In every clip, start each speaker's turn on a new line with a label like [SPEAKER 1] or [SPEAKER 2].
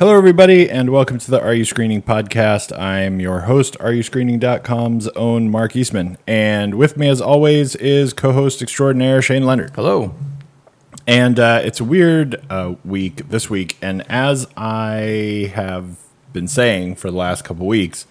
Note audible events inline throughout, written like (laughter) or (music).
[SPEAKER 1] Hello, everybody, and welcome to the Are You Screening podcast. I'm your host, AreYouScreening.com's own Mark Eastman. And with me, as always, is co host extraordinaire Shane Leonard.
[SPEAKER 2] Hello.
[SPEAKER 1] And uh, it's a weird uh, week this week. And as I have been saying for the last couple weeks,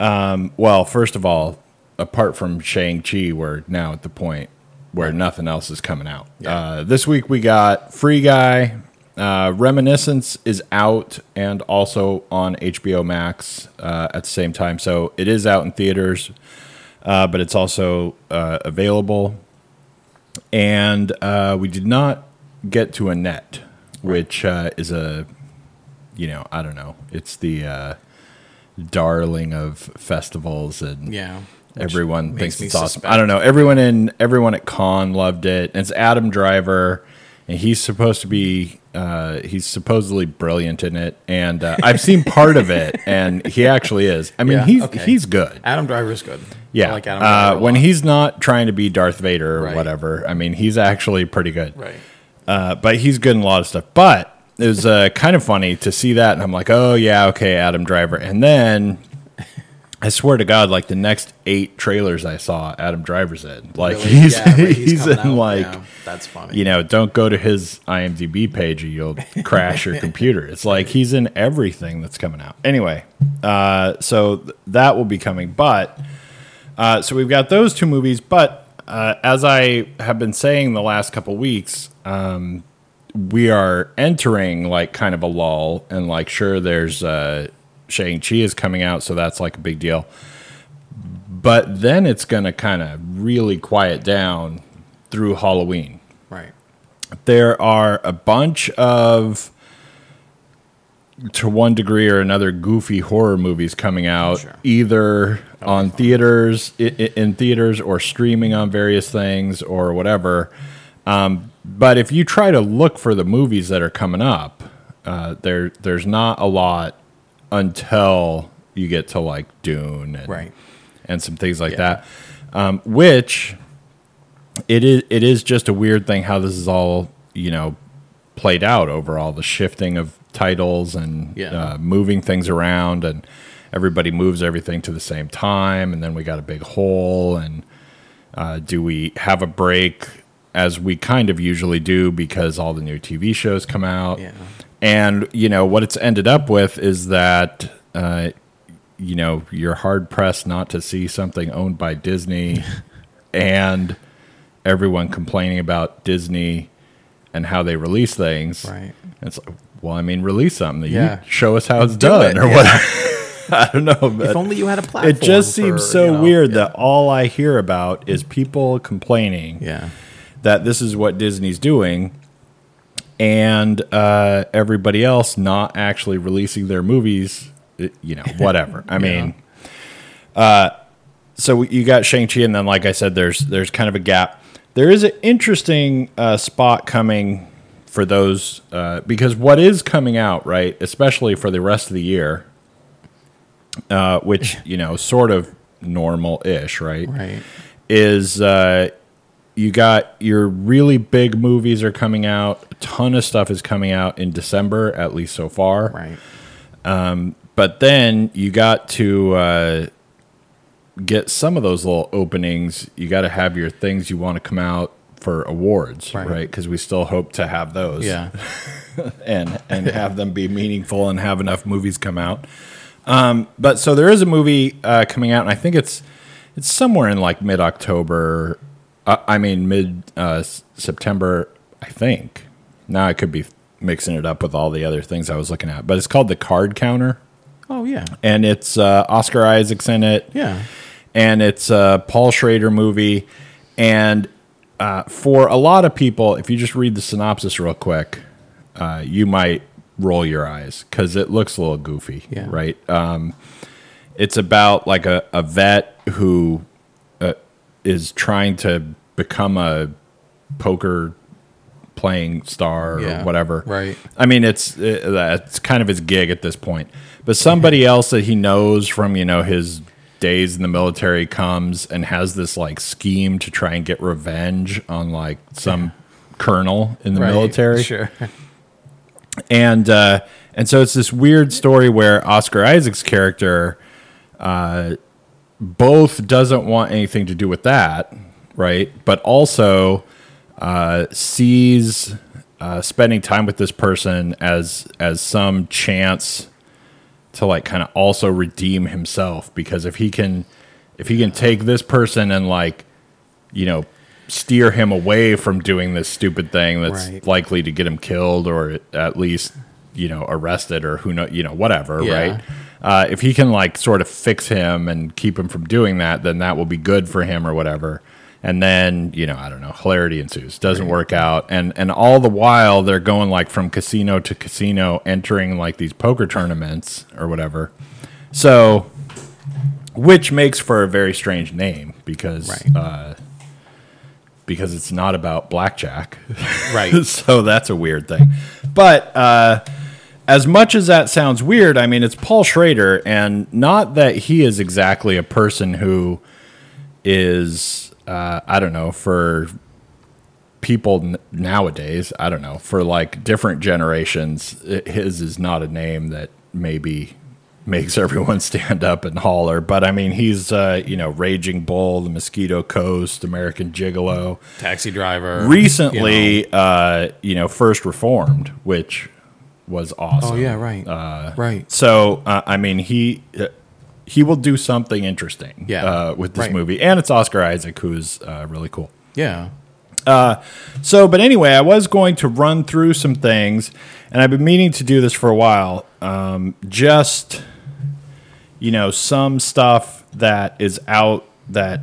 [SPEAKER 1] um, well, first of all, apart from Shang-Chi, we're now at the point where nothing else is coming out. Uh, this week we got Free Guy, uh, Reminiscence is out and also on HBO Max uh, at the same time. So it is out in theaters, uh, but it's also uh, available. And uh, we did not get to Annette, which uh, is a, you know, I don't know. It's the darling of festivals and
[SPEAKER 2] Yeah.
[SPEAKER 1] everyone thinks it's awesome.
[SPEAKER 2] suspect-
[SPEAKER 1] I don't know. Everyone in everyone at Cannes loved it. And it's Adam Driver, and he's supposed to be uh, he's supposedly brilliant in it. And uh, I've seen part of it, and he actually is. I mean,
[SPEAKER 2] Yeah,
[SPEAKER 1] he's
[SPEAKER 2] okay.
[SPEAKER 1] he's good.
[SPEAKER 2] Adam Driver's good.
[SPEAKER 1] Yeah,
[SPEAKER 2] I like Adam
[SPEAKER 1] uh,
[SPEAKER 2] Driver. a
[SPEAKER 1] when he's not trying to be Darth Vader or
[SPEAKER 2] Right.
[SPEAKER 1] whatever. I mean, he's actually pretty good.
[SPEAKER 2] right.
[SPEAKER 1] Uh, but he's good in a lot of stuff. But it was uh, kind of funny to see that, and I'm like, oh yeah, okay, Adam Driver. And then I swear to God, like the next eight trailers I saw, Adam Driver's in. Like
[SPEAKER 2] Really?
[SPEAKER 1] he's
[SPEAKER 2] Yeah, right,
[SPEAKER 1] he's,
[SPEAKER 2] coming
[SPEAKER 1] in
[SPEAKER 2] out.
[SPEAKER 1] like.
[SPEAKER 2] Yeah, that's funny.
[SPEAKER 1] You know, don't go to his IMDb page or you'll crash your (laughs) computer. It's like he's in everything that's coming out. Anyway, uh, so th- that will be coming. But uh, so we've got those two movies. But uh, as I have been saying the last couple weeks, um, we are entering like kind of a lull. And like, sure, there's uh, Shang-Chi is coming out. So that's like a big deal. But then it's going to kind of really quiet down through Halloween
[SPEAKER 2] right.
[SPEAKER 1] there are a bunch of to one degree or another goofy horror movies coming out
[SPEAKER 2] Sure.
[SPEAKER 1] either on theaters i- in theaters or streaming on various things or whatever um, but if you try to look for the movies that are coming up uh, there there's not a lot until you get to like dune and,
[SPEAKER 2] Right.
[SPEAKER 1] and some things like
[SPEAKER 2] Yeah.
[SPEAKER 1] that um, which it is it is just a weird thing how this is all you know played out over all the shifting of titles and
[SPEAKER 2] Yeah.
[SPEAKER 1] uh, moving things around and everybody moves everything to the same time and then we got a big hole and uh, do we have a break as we kind of usually do because all the new TV shows come out
[SPEAKER 2] Yeah.
[SPEAKER 1] And you know what it's ended up with is that uh, you know you're hard pressed not to see something owned by Disney (laughs) and everyone complaining about Disney and how they release things.
[SPEAKER 2] Right.
[SPEAKER 1] It's like, well, I mean, release something.
[SPEAKER 2] Yeah.
[SPEAKER 1] You show us how it's
[SPEAKER 2] Do
[SPEAKER 1] done
[SPEAKER 2] it,
[SPEAKER 1] or
[SPEAKER 2] yeah.
[SPEAKER 1] whatever. (laughs) I don't know, but
[SPEAKER 2] If only you had a platform.
[SPEAKER 1] it just seems
[SPEAKER 2] for,
[SPEAKER 1] so
[SPEAKER 2] you know,
[SPEAKER 1] weird
[SPEAKER 2] yeah.
[SPEAKER 1] that all I hear about is people complaining
[SPEAKER 2] Yeah.
[SPEAKER 1] that this is what Disney's doing, and uh, everybody else not actually releasing their movies. You know, whatever. (laughs) I mean, uh, so you got Shang Chi, and then like I said, there's there's kind of a gap. There is an interesting uh, spot coming for those uh, because what is coming out, right, especially for the rest of the year, uh, which (laughs) you know, sort of normal-ish, right?
[SPEAKER 2] Right.
[SPEAKER 1] is uh, you got your really big movies are coming out. A ton of stuff is coming out in December, at least so far.
[SPEAKER 2] Right.
[SPEAKER 1] But then you got to uh, get some of those little openings. You got to have your things you want to come out for awards,
[SPEAKER 2] Right.
[SPEAKER 1] right? Because we still hope to have those,
[SPEAKER 2] Yeah. (laughs)
[SPEAKER 1] and and have them be meaningful and have enough movies come out. Um, but so there is a movie uh, coming out, and I think it's it's somewhere in like mid October. Uh, I mean mid uh, September, I think. Now I could be mixing it up with all the other things I was looking at, but it's called the Card Counter,
[SPEAKER 2] Oh yeah.
[SPEAKER 1] and it's uh, Oscar Isaac's in it
[SPEAKER 2] Yeah.
[SPEAKER 1] and it's a Paul Schrader movie. And uh, for a lot of people, if you just read the synopsis real quick, uh, you might roll your eyes because it looks a little goofy,
[SPEAKER 2] Yeah.
[SPEAKER 1] right? Um, it's about like a, a vet who is trying to become a poker playing star
[SPEAKER 2] Yeah,
[SPEAKER 1] or whatever.
[SPEAKER 2] right.
[SPEAKER 1] I mean, it's it, that's kind of his gig at this point. But somebody (laughs) else that he knows from you know his days in the military comes and has this like scheme to try and get revenge on like some colonel in the
[SPEAKER 2] Right,
[SPEAKER 1] military
[SPEAKER 2] Sure.
[SPEAKER 1] and uh, and so it's this weird story where Oscar Isaac's character uh, both doesn't want anything to do with that, right? But also uh, sees uh, spending time with this person as as some chance to like kind of also redeem himself because if he can if he can take this person and like you know steer him away from doing this stupid thing that's
[SPEAKER 2] Right.
[SPEAKER 1] likely to get him killed or at least you know arrested or who know you know whatever
[SPEAKER 2] Yeah.
[SPEAKER 1] right uh, if he can like sort of fix him and keep him from doing that then that will be good for him or whatever and then you know i don't know hilarity ensues doesn't work out and and all the while they're going like from casino to casino entering like these poker tournaments or whatever so which makes for a very strange name because
[SPEAKER 2] Right.
[SPEAKER 1] uh, because it's not about blackjack (laughs)
[SPEAKER 2] Right.
[SPEAKER 1] so that's a weird thing. But uh, as much as that sounds weird, I mean, it's Paul Schrader, and not that he is exactly a person who is, uh, I don't know, for people n- nowadays, I don't know, for like different generations, i- his is not a name that maybe makes (laughs) everyone stand up and holler. But I mean, he's, uh, you know, Raging Bull, The Mosquito Coast, American Gigolo
[SPEAKER 2] Taxi driver. (laughs)
[SPEAKER 1] recently,
[SPEAKER 2] you know.
[SPEAKER 1] uh, you know, first reformed, which was awesome.
[SPEAKER 2] Oh yeah. Right.
[SPEAKER 1] Uh,
[SPEAKER 2] right.
[SPEAKER 1] So, uh, I mean, he uh, he will do something interesting,
[SPEAKER 2] Yeah.
[SPEAKER 1] uh, with this
[SPEAKER 2] Right.
[SPEAKER 1] movie, and it's Oscar Isaac, who's uh, really cool.
[SPEAKER 2] Yeah.
[SPEAKER 1] So, but anyway, I was going to run through some things, and I've been meaning to do this for a while. Um, just, you know, some stuff that is out that,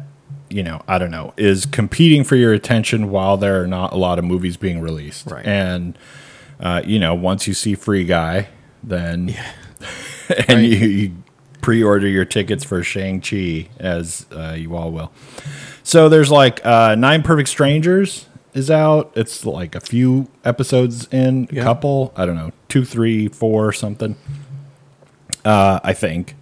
[SPEAKER 1] you know, I don't know, is competing for your attention while there are not a lot of movies being released.
[SPEAKER 2] Right.
[SPEAKER 1] And, uh, you know, once you see Free Guy, then, (laughs) and
[SPEAKER 2] Right.
[SPEAKER 1] you, you pre order your tickets for Shang-Chi, as uh, you all will. So there's like uh, Nine Perfect Strangers is out. It's like a few episodes in, a
[SPEAKER 2] Yeah.
[SPEAKER 1] couple. I don't know, two, three, four, something. Uh, I think.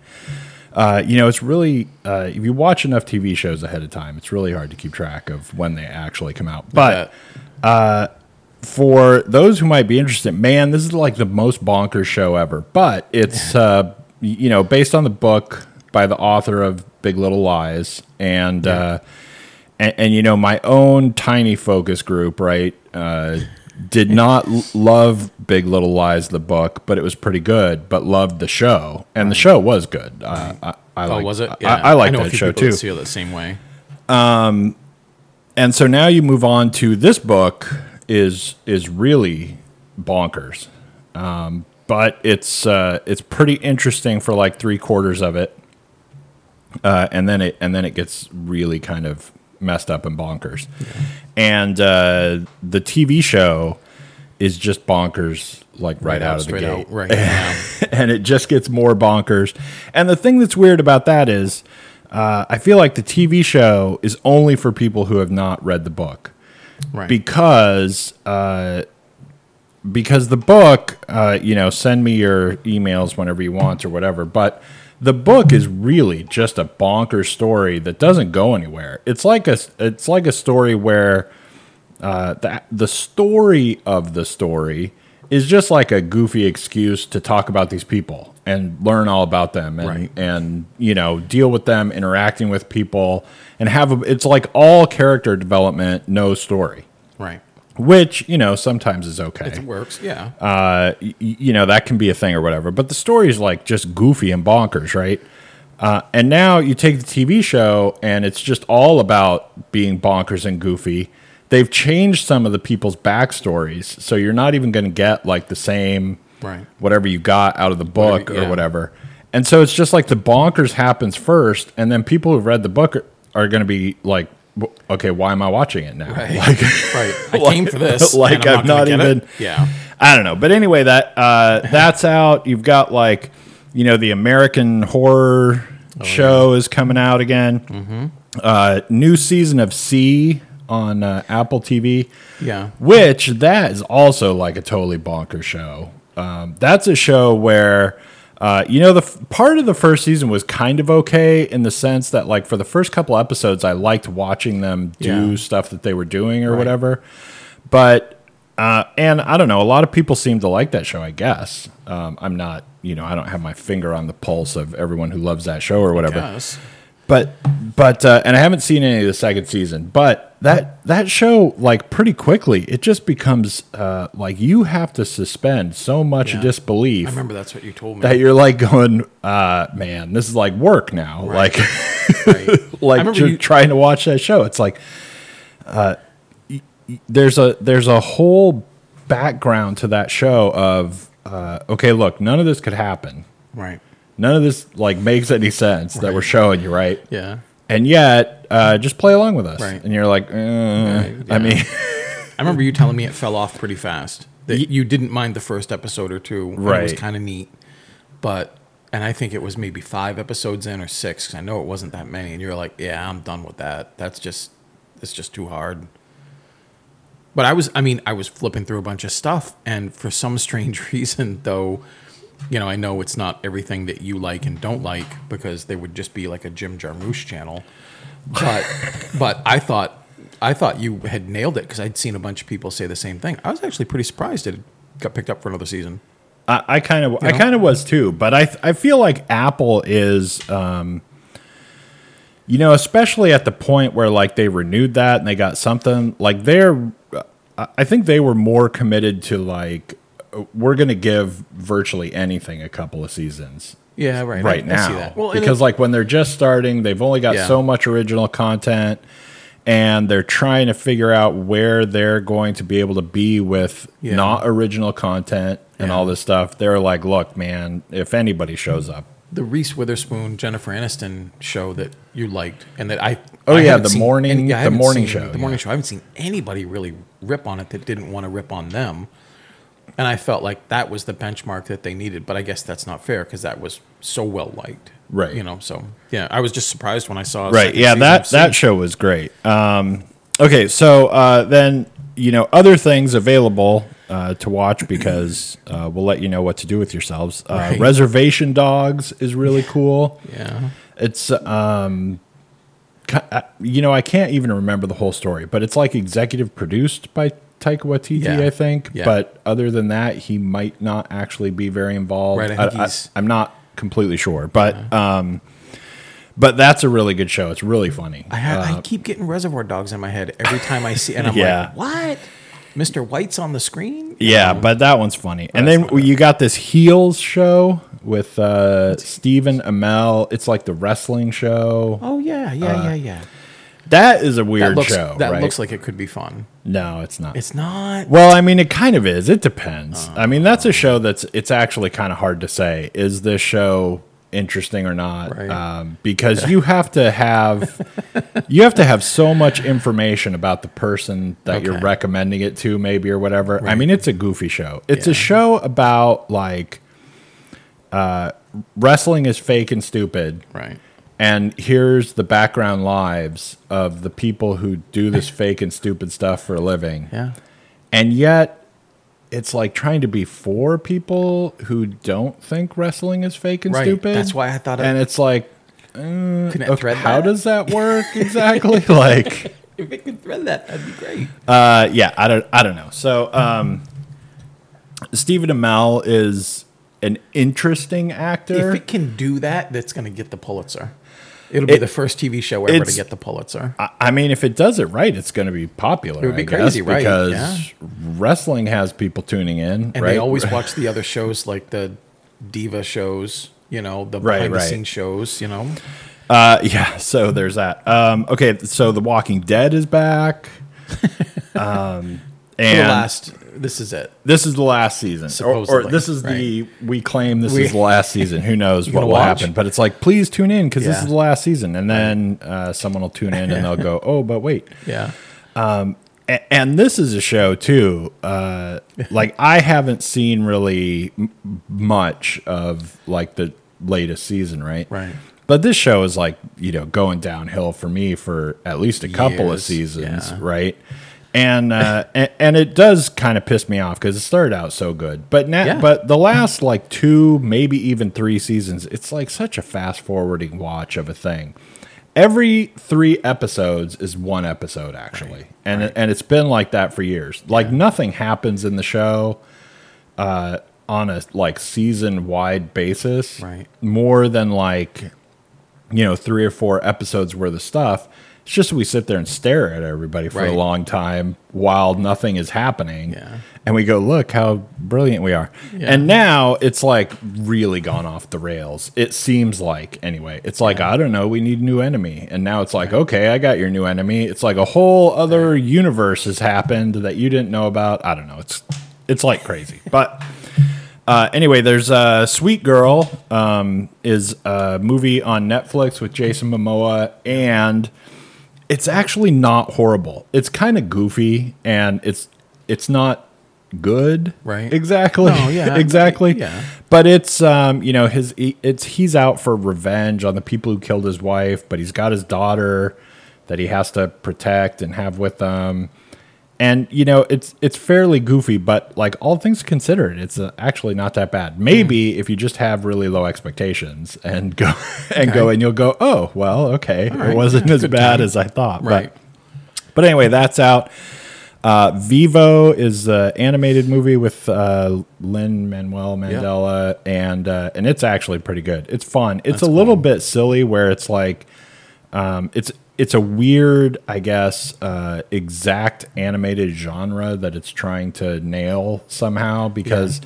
[SPEAKER 1] Uh, you know, it's really uh, if you watch enough TV shows ahead of time, it's really hard to keep track of when they actually come out. But for those who might be interested, man, this is like the most bonkers show ever. But it's uh, you know based on the book by the author of Big Little Lies, and uh, and, and you know my own tiny focus group, right? Uh, did not l- love Big Little Lies, the book, but it was pretty good. But loved the show, and the show was good. Uh, I, I
[SPEAKER 2] Oh,
[SPEAKER 1] liked-
[SPEAKER 2] was it?
[SPEAKER 1] I, I like that show too.
[SPEAKER 2] Feel the same way.
[SPEAKER 1] Um, and so now you move on to this book is is really bonkers um, but it's uh, it's pretty interesting for like three quarters of it uh, and then it and then it gets really kind of messed up and bonkers and uh, the TV show is just bonkers like right, out, of the gate
[SPEAKER 2] out. Right. Yeah. (laughs)
[SPEAKER 1] and it just gets more bonkers. And the thing that's weird about that is, uh, I feel like the TV show is only for people who have not read the book
[SPEAKER 2] right.
[SPEAKER 1] because uh, because the book, uh, you know, send me your emails whenever you want or whatever. But the book is really just a bonker story that doesn't go anywhere. It's like a it's like a story where uh, the the story of the story is just like a goofy excuse to talk about these people and learn all about them and
[SPEAKER 2] Right.
[SPEAKER 1] and you know deal with them, interacting with people, and have a, it's like all character development, no story
[SPEAKER 2] right.
[SPEAKER 1] which you know sometimes is okay.
[SPEAKER 2] It works. Yeah.
[SPEAKER 1] Uh, y- you know that can be a thing or whatever. But the story is like just goofy and bonkers, right? Uh, and now you take the TV show, and it's just all about being bonkers and goofy. They've changed some of the people's backstories, so you're not even going to get like the same
[SPEAKER 2] Right.
[SPEAKER 1] whatever you got out of the book
[SPEAKER 2] Whatever-
[SPEAKER 1] or
[SPEAKER 2] yeah.
[SPEAKER 1] whatever. And so it's just like the bonkers happens first, and then people who've read the book are, are going to be like, okay, why am I watching it now?
[SPEAKER 2] Right.
[SPEAKER 1] Like,
[SPEAKER 2] right. (laughs) I
[SPEAKER 1] like-
[SPEAKER 2] came for this.
[SPEAKER 1] like
[SPEAKER 2] I'm
[SPEAKER 1] I've
[SPEAKER 2] not,
[SPEAKER 1] not even-
[SPEAKER 2] It. Yeah.
[SPEAKER 1] I don't know. But anyway, that uh, (laughs) that's out. You've got like, you know, the American Horror
[SPEAKER 2] Oh,
[SPEAKER 1] Show is coming out again.
[SPEAKER 2] Mm-hmm.
[SPEAKER 1] Uh, new season of See on uh, Apple TV.
[SPEAKER 2] Yeah.
[SPEAKER 1] Which that is also like a totally bonker show. Um, that's a show where, uh, you know, the f- part of the first season was kind of okay in the sense that, like, for the first couple episodes, I liked watching them do
[SPEAKER 2] Yeah.
[SPEAKER 1] stuff that they were doing or
[SPEAKER 2] Right.
[SPEAKER 1] whatever. But, uh, and I don't know, a lot of people seem to like that show, I guess. Um, I'm not, you know, I don't have my finger on the pulse of everyone who loves that show or whatever. But but uh, and I haven't seen any of the second season. But that that show like pretty quickly it just becomes uh, like you have to suspend so much
[SPEAKER 2] Yeah.
[SPEAKER 1] disbelief
[SPEAKER 2] I remember that's what you told me.
[SPEAKER 1] that you're like going, uh, man, this is like work now.
[SPEAKER 2] Right.
[SPEAKER 1] Like
[SPEAKER 2] right. (laughs)
[SPEAKER 1] like
[SPEAKER 2] you-
[SPEAKER 1] trying to watch that show. It's like uh, y- y- there's a there's a whole background to that show of uh, okay, look, none of this could happen.
[SPEAKER 2] Right.
[SPEAKER 1] None of this like makes any sense that we're showing you, right?
[SPEAKER 2] Yeah.
[SPEAKER 1] and yet uh, just play along with us.
[SPEAKER 2] Right.
[SPEAKER 1] And you're like, uh,
[SPEAKER 2] Right,
[SPEAKER 1] I mean, (laughs)
[SPEAKER 2] I remember you telling me it fell off pretty fast. That you didn't mind the first episode or two. Right. It was kind of neat. But, and I think it was maybe five episodes in or six, 'cause I know it wasn't that many. And you're like, yeah, I'm done with that. That's just, it's just too hard. But I was, I mean, I was flipping through a bunch of stuff. And for some strange (laughs) reason, though, you know, I know it's not everything that you like and don't like because they would just be like a Jim Jarmusch channel. But, (laughs) but I thought, I thought you had nailed it because I'd seen a bunch of people say the same thing. I was actually pretty surprised it got picked up for another season.
[SPEAKER 1] I, kind of, I kind of was too. But I, I feel like Apple is, um, you know, especially at the point where like they renewed that and they got something like they're, I think they were more committed to like we're going to give virtually anything a couple of seasons.
[SPEAKER 2] Yeah, right.
[SPEAKER 1] right
[SPEAKER 2] I,
[SPEAKER 1] now
[SPEAKER 2] I. Well,
[SPEAKER 1] because
[SPEAKER 2] it-
[SPEAKER 1] like when they're just starting they've only got
[SPEAKER 2] Yeah.
[SPEAKER 1] so much original content and they're trying to figure out where they're going to be able to be with
[SPEAKER 2] Yeah.
[SPEAKER 1] not original content and
[SPEAKER 2] Yeah.
[SPEAKER 1] all this stuff they're like look man if anybody shows up
[SPEAKER 2] the Reese Witherspoon Jennifer Aniston show that you liked, and that I
[SPEAKER 1] Oh,
[SPEAKER 2] I
[SPEAKER 1] yeah, the morning-
[SPEAKER 2] any- I
[SPEAKER 1] the morning
[SPEAKER 2] seen
[SPEAKER 1] show,
[SPEAKER 2] the morning
[SPEAKER 1] yeah.
[SPEAKER 2] show. I haven't seen anybody really rip on it that didn't want to rip on them, and I felt like that was the benchmark that they needed. But I guess that's not fair because that was so well liked,
[SPEAKER 1] Right.
[SPEAKER 2] You know, so yeah, I was just surprised when I saw
[SPEAKER 1] right yeah that that show was great um okay so uh then you know other things available uh, to watch because uh, we'll let you know what to do with yourselves. Uh,
[SPEAKER 2] Right.
[SPEAKER 1] Reservation Dogs is really cool.
[SPEAKER 2] yeah.
[SPEAKER 1] It's um, uh, you know, I can't even remember the whole story, but it's like executive produced by Taika Waititi,
[SPEAKER 2] Yeah.
[SPEAKER 1] I think.
[SPEAKER 2] Yeah.
[SPEAKER 1] But other than that, he might not actually be very involved.
[SPEAKER 2] Right, I think he's-
[SPEAKER 1] am not completely sure, but um, but that's a really good show. It's really funny.
[SPEAKER 2] I, ha-
[SPEAKER 1] Uh,
[SPEAKER 2] I keep getting Reservoir Dogs in my head every time I see, and I'm like, what? Mr. White's on the screen?
[SPEAKER 1] Yeah,
[SPEAKER 2] know?
[SPEAKER 1] but that one's funny. And then you got this Heels show with uh, Stephen Amell. It's like the wrestling show.
[SPEAKER 2] oh yeah, yeah, yeah, yeah.
[SPEAKER 1] That is a
[SPEAKER 2] That
[SPEAKER 1] weird
[SPEAKER 2] looks
[SPEAKER 1] show.
[SPEAKER 2] that
[SPEAKER 1] right?
[SPEAKER 2] looks like it could be fun.
[SPEAKER 1] no, it's not.
[SPEAKER 2] It's not.
[SPEAKER 1] Well, I mean, it kind of is. It depends. I mean, that's a
[SPEAKER 2] Oh.
[SPEAKER 1] show that's it's actually kind of hard to say. Is this show interesting or not?
[SPEAKER 2] Right.
[SPEAKER 1] Um, because you have to have (laughs) you have to have so much information about the person that you're recommending it to, maybe or whatever. I mean, it's a goofy show. It's a show about like uh, wrestling is fake and stupid.
[SPEAKER 2] Right.
[SPEAKER 1] And here's the background lives of the people who do this (laughs) fake and stupid stuff for a living
[SPEAKER 2] Yeah.
[SPEAKER 1] and yet it's like trying to be for people who don't think wrestling is fake and
[SPEAKER 2] Right.
[SPEAKER 1] stupid.
[SPEAKER 2] That's why I thought it-
[SPEAKER 1] and it's like,
[SPEAKER 2] Can it
[SPEAKER 1] okay,
[SPEAKER 2] thread
[SPEAKER 1] how
[SPEAKER 2] that?
[SPEAKER 1] does that work (laughs) exactly? (laughs) like,
[SPEAKER 2] If it could thread that, that'd be great.
[SPEAKER 1] uh, yeah, I don't, I don't know. So, um, Stephen Amell is an interesting actor.
[SPEAKER 2] If it can do that, that's going to get the Pulitzer. It'll be
[SPEAKER 1] It-
[SPEAKER 2] the first TV show ever to get the Pulitzer.
[SPEAKER 1] I- I mean, if it does it right, it's going to be popular.
[SPEAKER 2] It would be
[SPEAKER 1] I guess,
[SPEAKER 2] crazy, right?
[SPEAKER 1] Because
[SPEAKER 2] Yeah.
[SPEAKER 1] wrestling has people tuning in,
[SPEAKER 2] And
[SPEAKER 1] right?
[SPEAKER 2] they always (laughs) watch the other shows like the diva shows, you know, the
[SPEAKER 1] Right,
[SPEAKER 2] behind-the-scenes shows, you know.
[SPEAKER 1] Uh, yeah, so there's that. Um, okay, so The Walking Dead is back. (laughs) Um, and
[SPEAKER 2] the last, this is it.
[SPEAKER 1] this is the last season, or, or this is the we claim this
[SPEAKER 2] We-
[SPEAKER 1] is the last season. Who knows (laughs) what will
[SPEAKER 2] watch?
[SPEAKER 1] happen? But it's like, please tune in because this is the last season, and then uh, someone will tune in and they'll go, oh, but wait.
[SPEAKER 2] Yeah.
[SPEAKER 1] A- and this is a show too. Uh, (laughs) like I haven't seen really m- much of like the latest season, right?
[SPEAKER 2] Right.
[SPEAKER 1] But this show is like, you know, going downhill for me for at least a couple of seasons,
[SPEAKER 2] yeah.
[SPEAKER 1] right? And, uh, and and it does kind of piss me off because it started out so good, but now,
[SPEAKER 2] Yeah.
[SPEAKER 1] but the last like two, maybe even three seasons, it's like such a fast forwarding watch of a thing. Every three episodes is one episode actually, and and it's been like that for years. Like nothing happens in the show uh, on a like season wide basis,
[SPEAKER 2] Right.
[SPEAKER 1] More than like you know three or four episodes worth of stuff. It's just we sit there and stare at everybody for a long time while nothing is happening,
[SPEAKER 2] Yeah.
[SPEAKER 1] and we go, "Look how brilliant we are."
[SPEAKER 2] Yeah.
[SPEAKER 1] And now it's like really gone off the rails. It seems like anyway. It's like I don't know, we need a new enemy, and now it's like okay, I got your new enemy. It's like a whole other universe has happened that you didn't know about. I don't know. It's it's like crazy, but. Uh, anyway, there's uh, Sweet Girl um, is a movie on Netflix with Jason Momoa, and it's actually not horrible. It's kind of goofy, and it's it's not good,
[SPEAKER 2] Right.
[SPEAKER 1] Exactly,
[SPEAKER 2] No, yeah, (laughs)
[SPEAKER 1] exactly.
[SPEAKER 2] yeah.
[SPEAKER 1] But it's um, you know his it's he's out for revenge on the people who killed his wife, but he's got his daughter that he has to protect and have with him and you know it's it's fairly goofy but like all things considered it's uh, actually not that bad maybe if you just have really low expectations and go (laughs) and go and you'll go oh well okay
[SPEAKER 2] right,
[SPEAKER 1] it wasn't
[SPEAKER 2] yeah,
[SPEAKER 1] as bad
[SPEAKER 2] time.
[SPEAKER 1] as i thought
[SPEAKER 2] Right.
[SPEAKER 1] but, but anyway that's out uh, Vivo is an animated movie with uh, Lin-Manuel Miranda, and uh, and it's actually pretty good. It's fun. It's
[SPEAKER 2] That's
[SPEAKER 1] a little
[SPEAKER 2] cool.
[SPEAKER 1] bit silly, where it's like um, it's it's a weird, I guess, uh, exact animated genre that it's trying to nail somehow because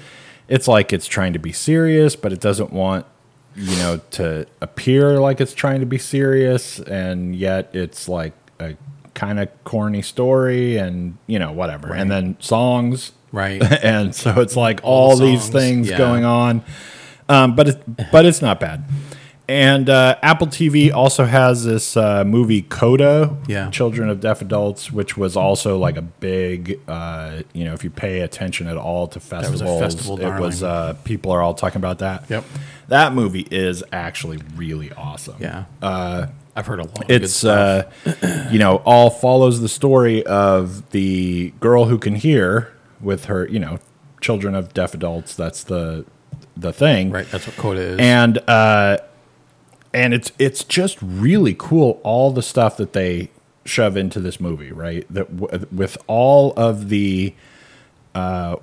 [SPEAKER 1] it's like it's trying to be serious, but it doesn't want you know to appear like it's trying to be serious, and yet it's like a kind of corny story, and you know whatever,
[SPEAKER 2] Right.
[SPEAKER 1] and then songs,
[SPEAKER 2] Right. (laughs)
[SPEAKER 1] and so it's like all,
[SPEAKER 2] the
[SPEAKER 1] these things
[SPEAKER 2] yeah.
[SPEAKER 1] going on, um, but it, but it's not bad. And uh, Apple TV also has this uh, movie Coda,
[SPEAKER 2] Yeah.
[SPEAKER 1] Children of Deaf Adults, which was also like a big, uh, you know, if you pay attention at all to
[SPEAKER 2] was
[SPEAKER 1] festivals,
[SPEAKER 2] festival
[SPEAKER 1] it was.
[SPEAKER 2] darling.
[SPEAKER 1] Uh, people are all talking about that.
[SPEAKER 2] Yep.
[SPEAKER 1] that movie is actually really awesome.
[SPEAKER 2] Yeah. Uh, I've heard a lot.
[SPEAKER 1] It's uh, you know all follows the story of the girl who can hear with her you know children of deaf adults. That's the the thing,
[SPEAKER 2] right. That's what Coda is.
[SPEAKER 1] And uh, and it's it's just really cool all the stuff that they shove into this movie, right? That w- with all of the uh,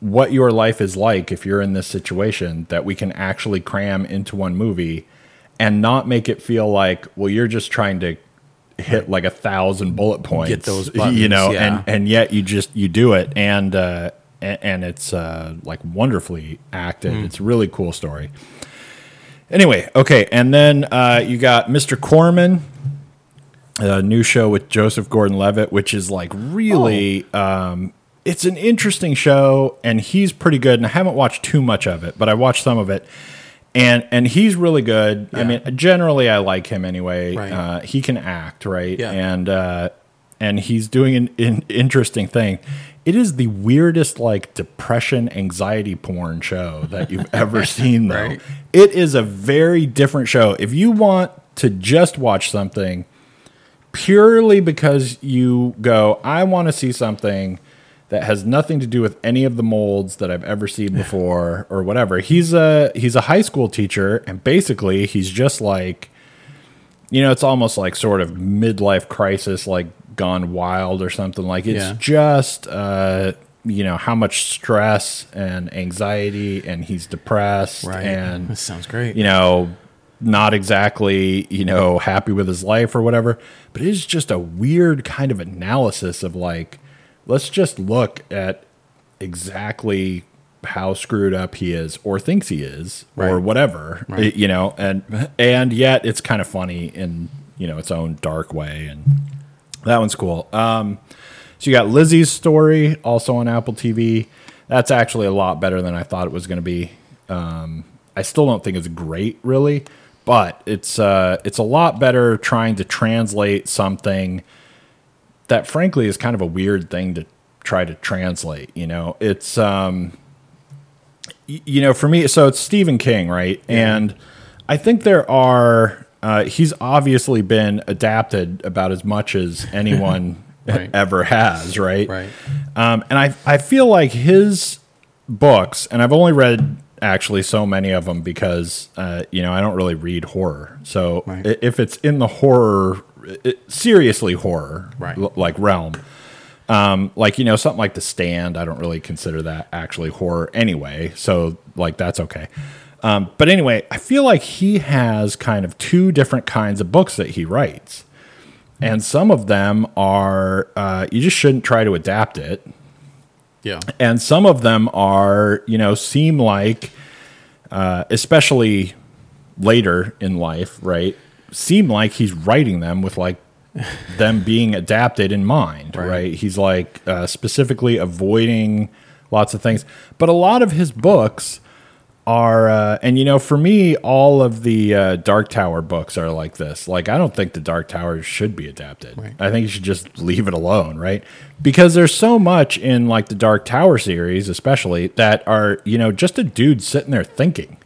[SPEAKER 1] what your life is like if you're in this situation that we can actually cram into one movie and not make it feel like well you're just trying to hit like a thousand bullet points
[SPEAKER 2] those (laughs)
[SPEAKER 1] you know
[SPEAKER 2] yeah.
[SPEAKER 1] and and yet you just you do it and uh and, and it's uh like wonderfully acted
[SPEAKER 2] Mm.
[SPEAKER 1] it's a really cool story anyway okay and then uh you got mr corman a new show with Joseph Gordon-Levitt, which is like really,
[SPEAKER 2] Oh.
[SPEAKER 1] um, it's an interesting show, and he's pretty good. And I haven't watched too much of it, but I watched some of it, and and he's really good. I mean, generally, I like him anyway.
[SPEAKER 2] Right.
[SPEAKER 1] Uh, he can act, right?
[SPEAKER 2] Yeah.
[SPEAKER 1] And uh, and he's doing an, an interesting thing. It is the weirdest, like depression, anxiety porn show that you've (laughs) ever seen. Though
[SPEAKER 2] Right.
[SPEAKER 1] it is a very different show. If you want to just watch something purely because you go, I want to see something that has nothing to do with any of the molds that I've ever seen (laughs) before or whatever. He's a he's a high school teacher and basically he's just like you know, it's almost like sort of midlife crisis like gone wild or something like it's
[SPEAKER 2] Yeah.
[SPEAKER 1] just uh you know how much stress and anxiety and he's depressed
[SPEAKER 2] right.
[SPEAKER 1] and
[SPEAKER 2] this sounds great.
[SPEAKER 1] you know, not exactly, you know, happy with his life or whatever. But it is just a weird kind of analysis of like, let's just look at exactly how screwed up he is or thinks he is or whatever,
[SPEAKER 2] Right.
[SPEAKER 1] you know, and, and yet it's kind of funny in, you know, its own dark way. And that one's cool. Um, so you got Lisey's story also on Apple TV. That's actually a lot better than I thought it was going to be. Um, I still don't think it's great, really, but it's uh, it's a lot better trying to translate something that, frankly, is kind of a weird thing to try to translate. You know, it's um, you know, for me, so it's Stephen King, right? And I think there are. Uh, he's obviously been adapted about as much as (laughs) anyone
[SPEAKER 2] Right.
[SPEAKER 1] ever has, right?
[SPEAKER 2] Right.
[SPEAKER 1] Um, and I I feel like his books, and I've only read actually so many of them because uh, you know I don't really read horror. So
[SPEAKER 2] Right.
[SPEAKER 1] if it's in the horror, i seriously horror,
[SPEAKER 2] Right.
[SPEAKER 1] l- like realm, um, like you know something like The Stand, I don't really consider that actually horror anyway. So like that's okay. Um, but anyway, I feel like he has kind of two different kinds of books that he writes. And some of them are, uh, you just shouldn't try to adapt it
[SPEAKER 2] Yeah.
[SPEAKER 1] and some of them are you know seem like uh, especially later in life right seem like he's writing them with like them being adapted in mind right,
[SPEAKER 2] Right.
[SPEAKER 1] he's like uh, specifically avoiding lots of things but a lot of his books are uh, and you know for me all of the uh, dark tower books are like this like i don't think the dark tower should be adapted
[SPEAKER 2] Right.
[SPEAKER 1] i think you should just leave it alone right because there's so much in like the dark tower series especially that are you know just a dude sitting there thinking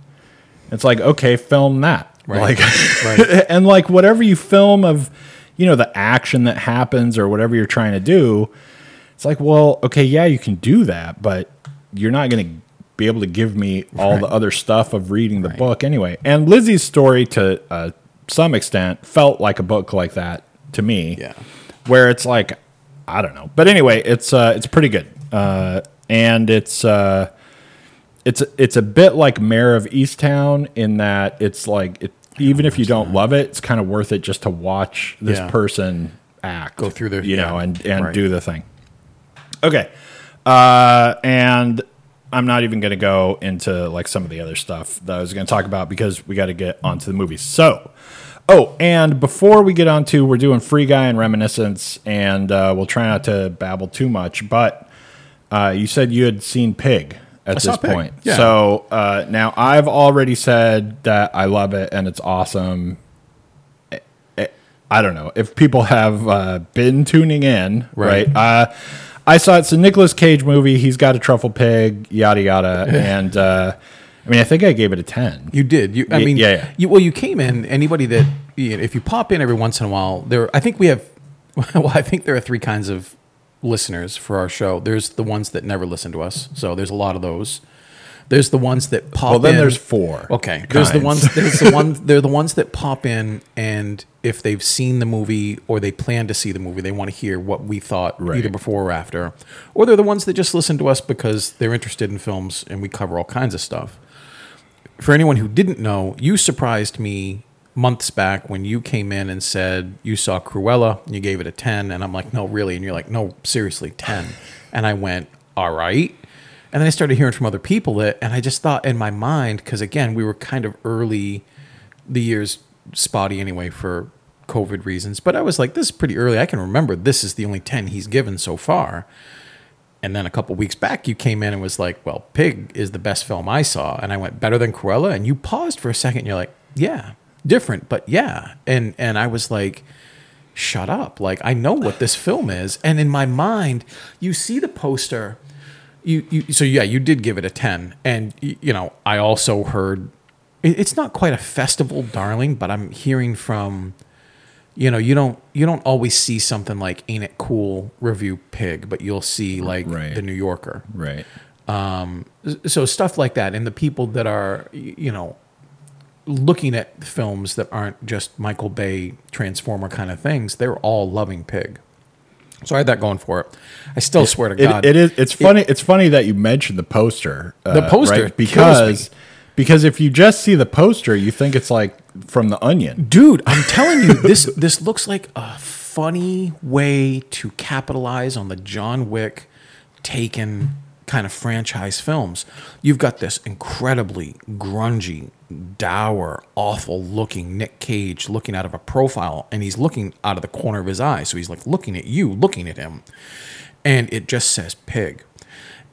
[SPEAKER 1] it's like okay film that
[SPEAKER 2] Right.
[SPEAKER 1] like
[SPEAKER 2] Right. (laughs)
[SPEAKER 1] and like whatever you film of you know the action that happens or whatever you're trying to do it's like well okay yeah you can do that but you're not going to be able to give me all the other stuff of reading the
[SPEAKER 2] Right.
[SPEAKER 1] book anyway and lisey's story to uh, some extent felt like a book like that to me
[SPEAKER 2] Yeah.
[SPEAKER 1] where it's like i don't know but anyway it's uh it's pretty good uh and it's uh it's it's a bit like Mare of Easttown in that it's like it, even if you don't love it, it's kind of worth it just to watch this
[SPEAKER 2] Yeah.
[SPEAKER 1] person act,
[SPEAKER 2] Go through their-
[SPEAKER 1] you know, and and
[SPEAKER 2] right.
[SPEAKER 1] do the thing. Okay, uh, and I'm not even going to go into like some of the other stuff that I was going to talk about because we got to get onto the movies. So. Oh, and before we get on to, we're doing Free Guy and Reminiscence, and uh, we'll try not to babble too much. But uh, you said you had seen Pig at this
[SPEAKER 2] saw Pig,
[SPEAKER 1] point.
[SPEAKER 2] yeah.
[SPEAKER 1] So uh, now I've already said that I love it and it's awesome. I don't know if people have uh, been tuning in, right?
[SPEAKER 2] Right.
[SPEAKER 1] I saw it's a Nicolas Cage movie. He's got a truffle pig, yada yada, (laughs) and uh, I mean, I think I gave it a ten.
[SPEAKER 2] You did. You, I
[SPEAKER 1] Y-
[SPEAKER 2] mean,
[SPEAKER 1] yeah, yeah.
[SPEAKER 2] You, well, you came in. Anybody that, you know, if you pop in every once in a while, there. I think we have. (laughs) Well, I think there are three kinds of listeners for our show. There's the ones that never listen to us. So there's a lot of those. There's the ones that pop. In.
[SPEAKER 1] Well, then
[SPEAKER 2] in-
[SPEAKER 1] there's four.
[SPEAKER 2] Okay. There's the ones. There's the (laughs) ones. They're the ones that pop in, and if they've seen the movie or they plan to see the movie, they want to hear what we thought
[SPEAKER 1] Right.
[SPEAKER 2] either before or after. Or they're the ones that just listen to us because they're interested in films and we cover all kinds of stuff for anyone who didn't know, you surprised me months back when you came in and said you saw Cruella and you gave it a 10 and I'm like, "No, really?" And you're like, "No, seriously, 10." And I went, "All right." And then I started hearing from other people that and I just thought in my mind cuz again, we were kind of early the year's spotty anyway for COVID reasons, but I was like, "This is pretty early. I can remember this is the only 10 he's given so far." And then a couple weeks back, you came in and was like, "Well, Pig is the best film I saw," and I went, "Better than Cruella." And you paused for a second. You're like, "Yeah, different, but yeah." And and I was like, "Shut up!" Like I know what this film is. And in my mind, you see the poster. You you so yeah, you did give it a ten. And you know, I also heard it's not quite a festival darling, but I'm hearing from you know you don't you don't always see something like ain't it cool review pig but you'll see like
[SPEAKER 1] Right.
[SPEAKER 2] the new yorker
[SPEAKER 1] Right.
[SPEAKER 2] Um, so stuff like that and the people that are you know looking at films that aren't just michael bay transformer kind of things they're all loving pig so i had that going for it i still swear to
[SPEAKER 1] It-
[SPEAKER 2] god
[SPEAKER 1] it is. It's funny. it's funny that you mentioned the poster. uh,
[SPEAKER 2] The poster
[SPEAKER 1] right? because because if you just see the poster, you think it's like from the Onion.
[SPEAKER 2] dude i'm telling you this this looks like a funny way to capitalize on the john wick taken kind of franchise films you've got this incredibly grungy dour awful looking nick cage looking out of a profile and he's looking out of the corner of his eye. So he's like looking at you looking at him. And it just says pig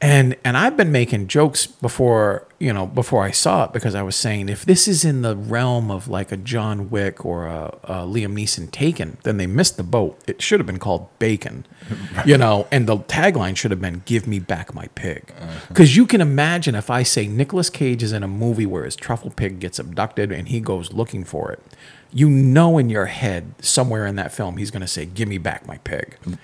[SPEAKER 2] And and I've been making jokes before, you know, before I saw it because I was saying if this is in the realm of like a John Wick or a, a Liam Neeson Taken, then they missed the boat. It should have been called Bacon, (laughs) you know, and the tagline should have been "Give me back my pig," uh-huh. because you can imagine if I say Nicolas Cage is in a movie where his truffle pig gets abducted and he goes looking for it, you know in your head somewhere in that film he's going to say, "Give me back my pig." Mm.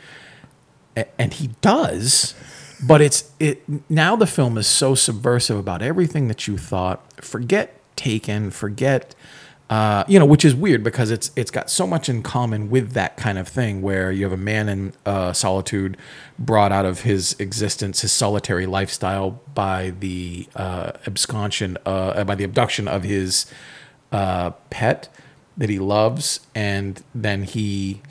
[SPEAKER 2] And he does but it's it now the film is so subversive about everything that you thought. Forget taken forget uh, you know which is weird because it's it's got so much in common with that kind of thing where you have a man in uh, solitude brought out of his existence his solitary lifestyle by the uh, absconsion uh, by the abduction of his uh, pet that he loves. And then he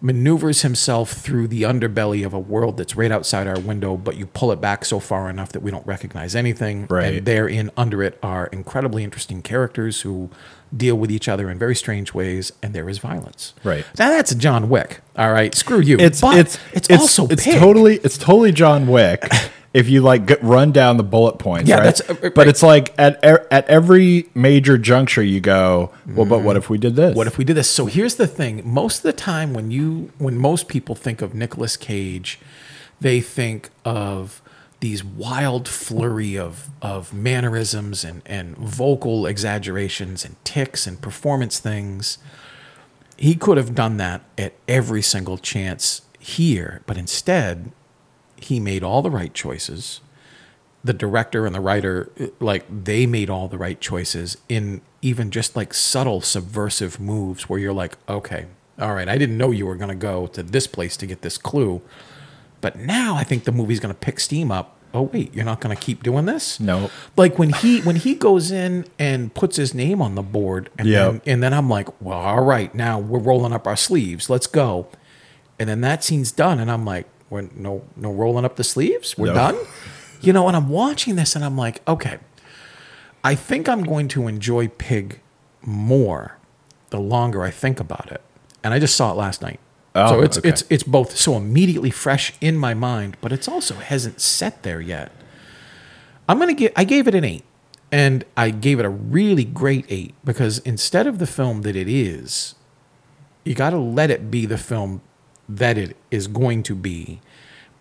[SPEAKER 2] maneuvers himself through the underbelly of a world that's right outside our window, but you pull it back so far enough that we don't recognize anything.
[SPEAKER 1] Right.
[SPEAKER 2] And therein, under it, are incredibly interesting characters who deal with each other in very strange ways, and there is violence.
[SPEAKER 1] Right.
[SPEAKER 2] Now that's John Wick. All right. Screw you.
[SPEAKER 1] It's
[SPEAKER 2] But
[SPEAKER 1] it's
[SPEAKER 2] it's also
[SPEAKER 1] it's
[SPEAKER 2] Pig.
[SPEAKER 1] totally it's totally John Wick. (laughs) if you like get, run down the bullet points,
[SPEAKER 2] Yeah,
[SPEAKER 1] right?
[SPEAKER 2] that's- uh,
[SPEAKER 1] but it's like at at every major juncture you go, well, but what if we did this?
[SPEAKER 2] What if we did this? So here's the thing: most of the time, when you when most people think of Nicolas Cage, they think of these wild flurry of of mannerisms and and vocal exaggerations and ticks and performance things. He could have done that at every single chance here, but instead, he made all the right choices the director and the writer like they made all the right choices in even just like subtle subversive moves where you're like okay all right i didn't know you were going to go to this place to get this clue but now i think the movie's going to pick steam up oh wait you're not going to keep doing this
[SPEAKER 1] No.
[SPEAKER 2] like when he when he goes in and puts his name on the board and
[SPEAKER 1] Yeah.
[SPEAKER 2] then and then i'm like well all right now we're rolling up our sleeves let's go and then that scene's done and i'm like we're no no rolling up the sleeves? We're
[SPEAKER 1] No.
[SPEAKER 2] done? You know and i'm watching this and i'm like okay i think i'm going to enjoy pig more the longer i think about it. And i just saw it last night.
[SPEAKER 1] Oh,
[SPEAKER 2] so it's
[SPEAKER 1] okay.
[SPEAKER 2] it's it's both so immediately fresh in my mind but it's also hasn't set there yet. I'm gonna give i gave it an eight and i gave it a really great eight because instead of the film that it is you got to let it be the film that it is going to be.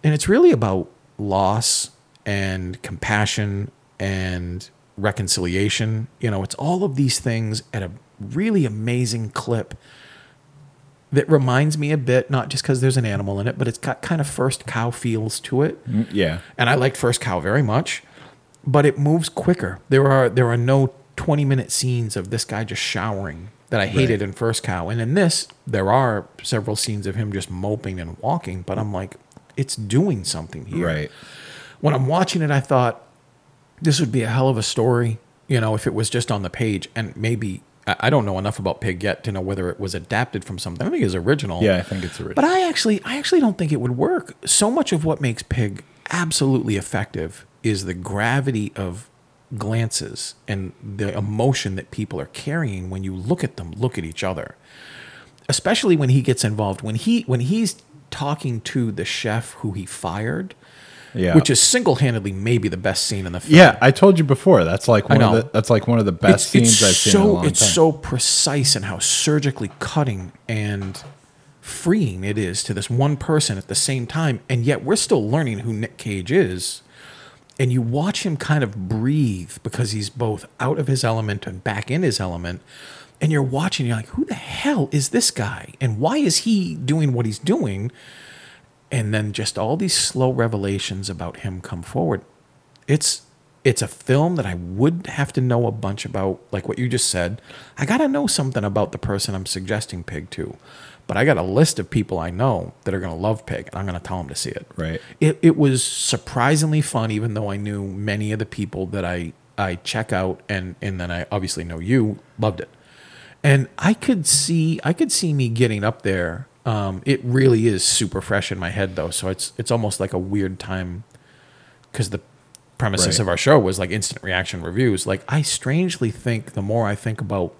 [SPEAKER 2] And it's really about loss and compassion and reconciliation. You know, it's all of these things at a really amazing clip that reminds me a bit, not just because there's an animal in it, but it's got kind of first cow feels to it mm,
[SPEAKER 1] yeah.
[SPEAKER 2] and I liked First Cow very much, but it moves quicker. There are there are no 20 minute scenes of this guy just showering that I hated in First Cow. And in this, there are several scenes of him just moping and walking, but I'm like, it's doing something here.
[SPEAKER 1] Right.
[SPEAKER 2] When I'm watching it, I thought this would be a hell of a story, you know, if it was just on the page. And maybe, I I don't know enough about Pig yet to know whether it was adapted from something. I think it's original.
[SPEAKER 1] Yeah, I think it's original.
[SPEAKER 2] But I actually, I actually don't think it would work. So much of what makes Pig absolutely effective is the gravity of glances and the emotion that people are carrying when you look at them, look at each other. Especially when he gets involved, when he when he's talking to the chef who he fired,
[SPEAKER 1] yeah.
[SPEAKER 2] which is single-handedly maybe the best scene in the film.
[SPEAKER 1] yeah, I told you before. That's like one of the that's like one of the best scenes I've seen
[SPEAKER 2] so
[SPEAKER 1] in a long
[SPEAKER 2] it's
[SPEAKER 1] time.
[SPEAKER 2] so precise and how surgically cutting and freeing it is to this one person at the same time and yet we're still learning who Nick Cage is and you watch him kind of breathe because he's both out of his element and back in his element. And you're watching you're like who the hell is this guy? And why is he doing what he's doing? And then just all these slow revelations about him come forward. It's it's a film that I would have to know a bunch about, like what you just said. I got to know something about the person I'm suggesting Pig to, but I got a list of people I know that are going to love Pig, and I'm going to tell them to see it.
[SPEAKER 1] Right.
[SPEAKER 2] It it was surprisingly fun, even though I knew many of the people that I I check out, and and then I obviously know you loved it, and I could see I could see me getting up there. Um, it really is super fresh in my head though, so it's it's almost like a weird time because the premises
[SPEAKER 1] Right.
[SPEAKER 2] of our show was like instant reaction reviews. Like I strangely think the more I think about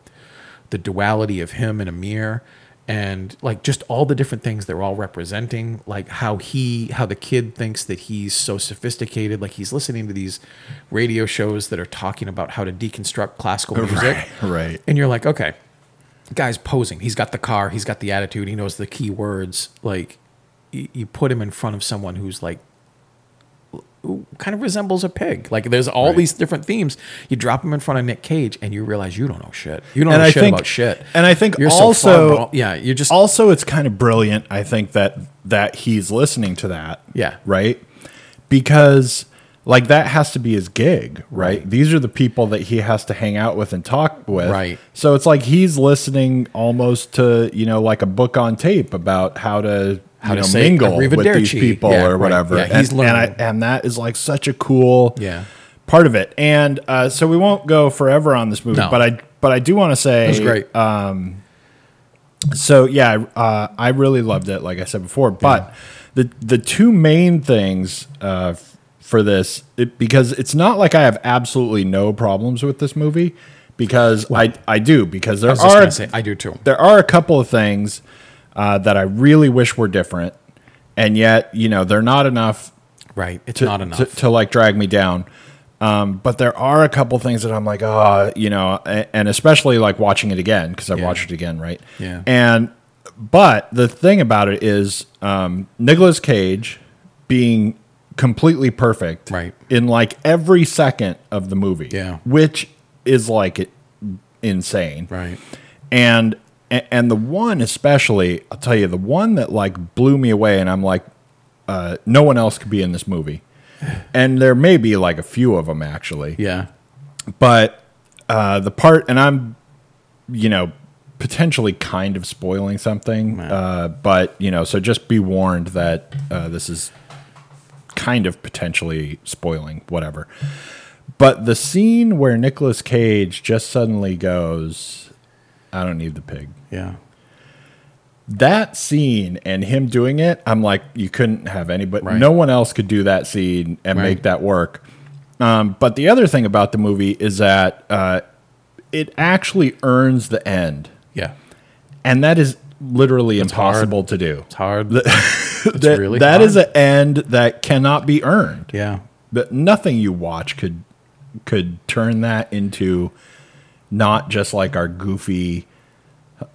[SPEAKER 2] the duality of him and Amir and like just all the different things they're all representing like how he how the kid thinks that he's so sophisticated. Like he's listening to these radio shows that are talking about how to deconstruct classical (laughs) music.
[SPEAKER 1] Right, right.
[SPEAKER 2] and you're like okay guy's posing. He's got the car. He's got the attitude. He knows the key words. Like you, you put him in front of someone who's like kind of resembles a pig. Like there's all
[SPEAKER 1] Right.
[SPEAKER 2] these different themes. You drop him in front of Nick Cage, and you realize you don't know shit. You don't
[SPEAKER 1] And
[SPEAKER 2] know
[SPEAKER 1] I
[SPEAKER 2] shit
[SPEAKER 1] think-
[SPEAKER 2] about shit.
[SPEAKER 1] and I think
[SPEAKER 2] You're so
[SPEAKER 1] also-
[SPEAKER 2] far yeah, you're just
[SPEAKER 1] also it's kind of brilliant i think that that he's listening to that
[SPEAKER 2] Yeah.
[SPEAKER 1] right because like that has to be his gig right? these are the people that he has to hang out with and talk with
[SPEAKER 2] Right.
[SPEAKER 1] so it's like he's listening almost to you know like a book on tape about how to
[SPEAKER 2] How to
[SPEAKER 1] know,
[SPEAKER 2] say
[SPEAKER 1] mingle with these people
[SPEAKER 2] Yeah,
[SPEAKER 1] or
[SPEAKER 2] right.
[SPEAKER 1] whatever
[SPEAKER 2] Yeah, he's
[SPEAKER 1] and, and, I,
[SPEAKER 2] learning.
[SPEAKER 1] and that is like such a cool
[SPEAKER 2] Yeah.
[SPEAKER 1] part of it and uh, so we won't go forever on this movie
[SPEAKER 2] No.
[SPEAKER 1] but i but i do want to say
[SPEAKER 2] it was great.
[SPEAKER 1] so yeah, uh, I really loved it. Like I said before, but the the two main things uh, for this, it, because it's not like I have absolutely no problems with this movie, because I I do because there
[SPEAKER 2] I
[SPEAKER 1] are
[SPEAKER 2] say I do too.
[SPEAKER 1] there are a couple of things uh, that I really wish were different, and yet you know they're not enough
[SPEAKER 2] Right, it's
[SPEAKER 1] to,
[SPEAKER 2] not enough.
[SPEAKER 1] to, to like drag me down. Um, but there are a couple things that I'm like, oh, you know, and especially like watching it again because I
[SPEAKER 2] Yeah.
[SPEAKER 1] watched it again, right?
[SPEAKER 2] Yeah.
[SPEAKER 1] And but the thing about it is, um, Nicolas Cage being completely perfect,
[SPEAKER 2] Right.
[SPEAKER 1] in like every second of the movie,
[SPEAKER 2] Yeah.
[SPEAKER 1] which is like insane,
[SPEAKER 2] right.
[SPEAKER 1] and and the one especially i'll tell you the one that like blew me away and i'm like uh, no one else could be in this movie (laughs) and there may be like a few of them actually
[SPEAKER 2] Yeah.
[SPEAKER 1] but uh, the part and i'm you know potentially kind of spoiling something
[SPEAKER 2] Yeah.
[SPEAKER 1] uh, but you know so just be warned that uh, this is kind of potentially spoiling whatever but the scene where Nicolas Cage just suddenly goes i don't need the pig
[SPEAKER 2] Yeah.
[SPEAKER 1] that scene and him doing it, I'm like, you couldn't have anybody.
[SPEAKER 2] Right.
[SPEAKER 1] No one else could do that scene and
[SPEAKER 2] Right.
[SPEAKER 1] make that work. Um, but the other thing about the movie is that uh, it actually earns the end,
[SPEAKER 2] Yeah.
[SPEAKER 1] and that is literally
[SPEAKER 2] hard.
[SPEAKER 1] impossible to do.
[SPEAKER 2] It's hard. (laughs)
[SPEAKER 1] That,
[SPEAKER 2] really
[SPEAKER 1] that
[SPEAKER 2] hard.
[SPEAKER 1] is an end that cannot be earned.
[SPEAKER 2] yeah.
[SPEAKER 1] But nothing you watch could could turn that into not just like our goofy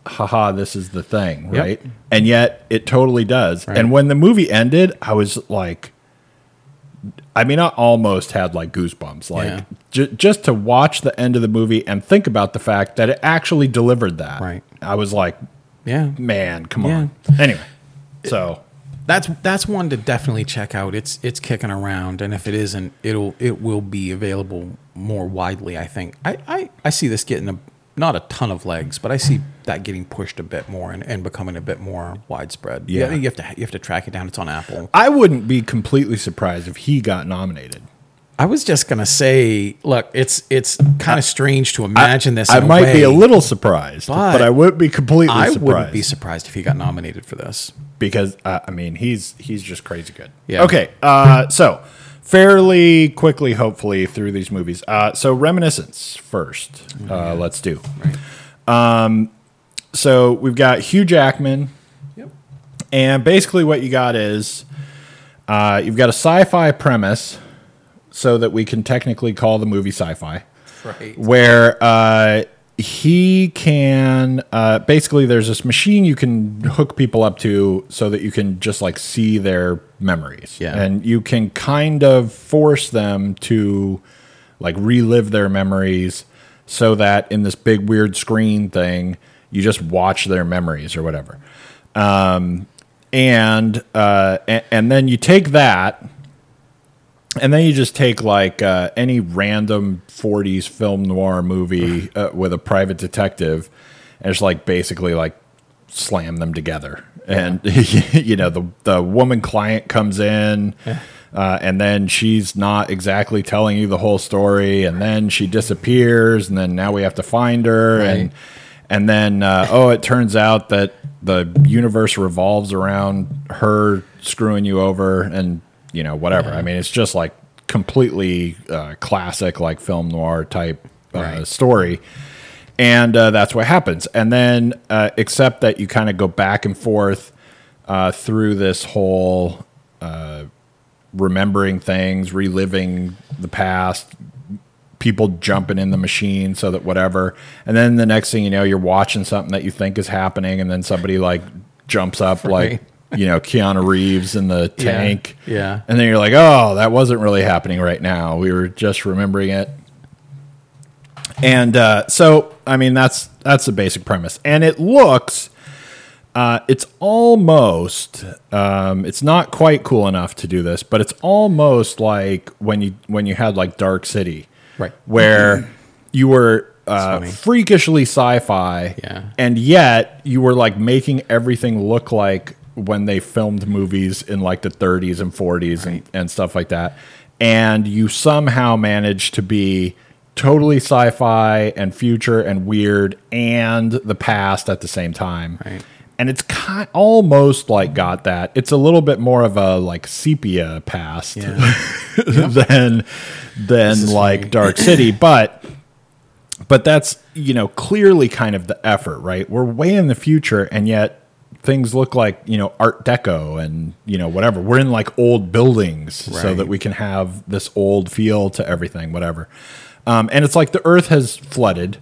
[SPEAKER 1] haha this is the thing
[SPEAKER 2] Yep.
[SPEAKER 1] right and yet it totally does
[SPEAKER 2] Right.
[SPEAKER 1] and when the movie ended i was like i mean i almost had like goosebumps like
[SPEAKER 2] Yeah.
[SPEAKER 1] ju- just to watch the end of the movie and think about the fact that it actually delivered that
[SPEAKER 2] Right.
[SPEAKER 1] i was like
[SPEAKER 2] Yeah.
[SPEAKER 1] man come
[SPEAKER 2] Yeah.
[SPEAKER 1] on anyway so
[SPEAKER 2] That's that's one to definitely check out. It's it's kicking around, and if it isn't, it'll it will be available more widely. I think. I I, I see this getting a not a ton of legs, but I see that getting pushed a bit more and, and becoming a bit more widespread.
[SPEAKER 1] Yeah.
[SPEAKER 2] you have to you have to track it down. It's on Apple.
[SPEAKER 1] i wouldn't be completely surprised if he got nominated
[SPEAKER 2] I was just gonna say, look, it's it's kind of strange to imagine this.
[SPEAKER 1] I might be a little surprised, but,
[SPEAKER 2] But
[SPEAKER 1] I wouldn't be completely
[SPEAKER 2] I
[SPEAKER 1] surprised
[SPEAKER 2] wouldn't be surprised if he got nominated for this.
[SPEAKER 1] because uh, I mean he's he's just crazy good.
[SPEAKER 2] Yeah.
[SPEAKER 1] Okay. Uh, so fairly quickly, hopefully through these movies. Uh, so reminiscence first. Uh, let's do.
[SPEAKER 2] Right.
[SPEAKER 1] So we've got Hugh Jackman,
[SPEAKER 2] Yep.
[SPEAKER 1] and basically what you got is uh, you've got a sci-fi premise, so that we can technically call the movie sci-fi.
[SPEAKER 2] Right.
[SPEAKER 1] where uh, he can uh, basically there's this machine you can hook people up to so that you can just like see their memories
[SPEAKER 2] Yeah.
[SPEAKER 1] and you can kind of force them to like relive their memories so that in this big weird screen thing you just watch their memories or whatever um, and, uh, and and then you take that and then you just take like uh, any random 40s film noir movie uh, with a private detective and just like basically like slam them together. And (laughs) you know the the woman client comes in uh, and then she's not exactly telling you the whole story and then she disappears and then now we have to find her and
[SPEAKER 2] Right.
[SPEAKER 1] and then uh, oh it turns out that the universe revolves around her screwing you over and you know whatever i mean it's just like completely uh, classic like film noir type uh,
[SPEAKER 2] Right.
[SPEAKER 1] story and uh, that's what happens. And then, uh, except that you kind of go back and forth uh, through this whole uh, remembering things, reliving the past, people jumping in the machine so that whatever. And then the next thing you know, you're watching something that you think is happening, and then somebody like jumps up
[SPEAKER 2] Right.
[SPEAKER 1] like. You know, Keanu Reeves in the tank.
[SPEAKER 2] Yeah.
[SPEAKER 1] And then you're like, oh, that wasn't really happening right now. We were just remembering it. And uh, so, I mean, that's that's the basic premise. And it looks, uh, it's almost, um, it's not quite cool enough to do this, but it's almost like when you when you had like Dark City,
[SPEAKER 2] Right.
[SPEAKER 1] Where (clears throat) you were uh, freakishly sci-fi,
[SPEAKER 2] Yeah.
[SPEAKER 1] and yet you were like making everything look like when they filmed movies in like the 30s and 40s and, and stuff like that and you somehow managed to be totally sci-fi and future and weird and the past at the same time
[SPEAKER 2] Right.
[SPEAKER 1] and it's kind almost like got that it's a little bit more of a like sepia past
[SPEAKER 2] Yeah. (laughs)
[SPEAKER 1] than than like
[SPEAKER 2] funny.
[SPEAKER 1] Dark (laughs) City, but but that's you know clearly kind of the effort, right? We're way in the future, and yet things look like you know Art Deco and you know whatever. We're in like old buildings so that we can have this old feel to everything, whatever. Um, and it's like the Earth has flooded.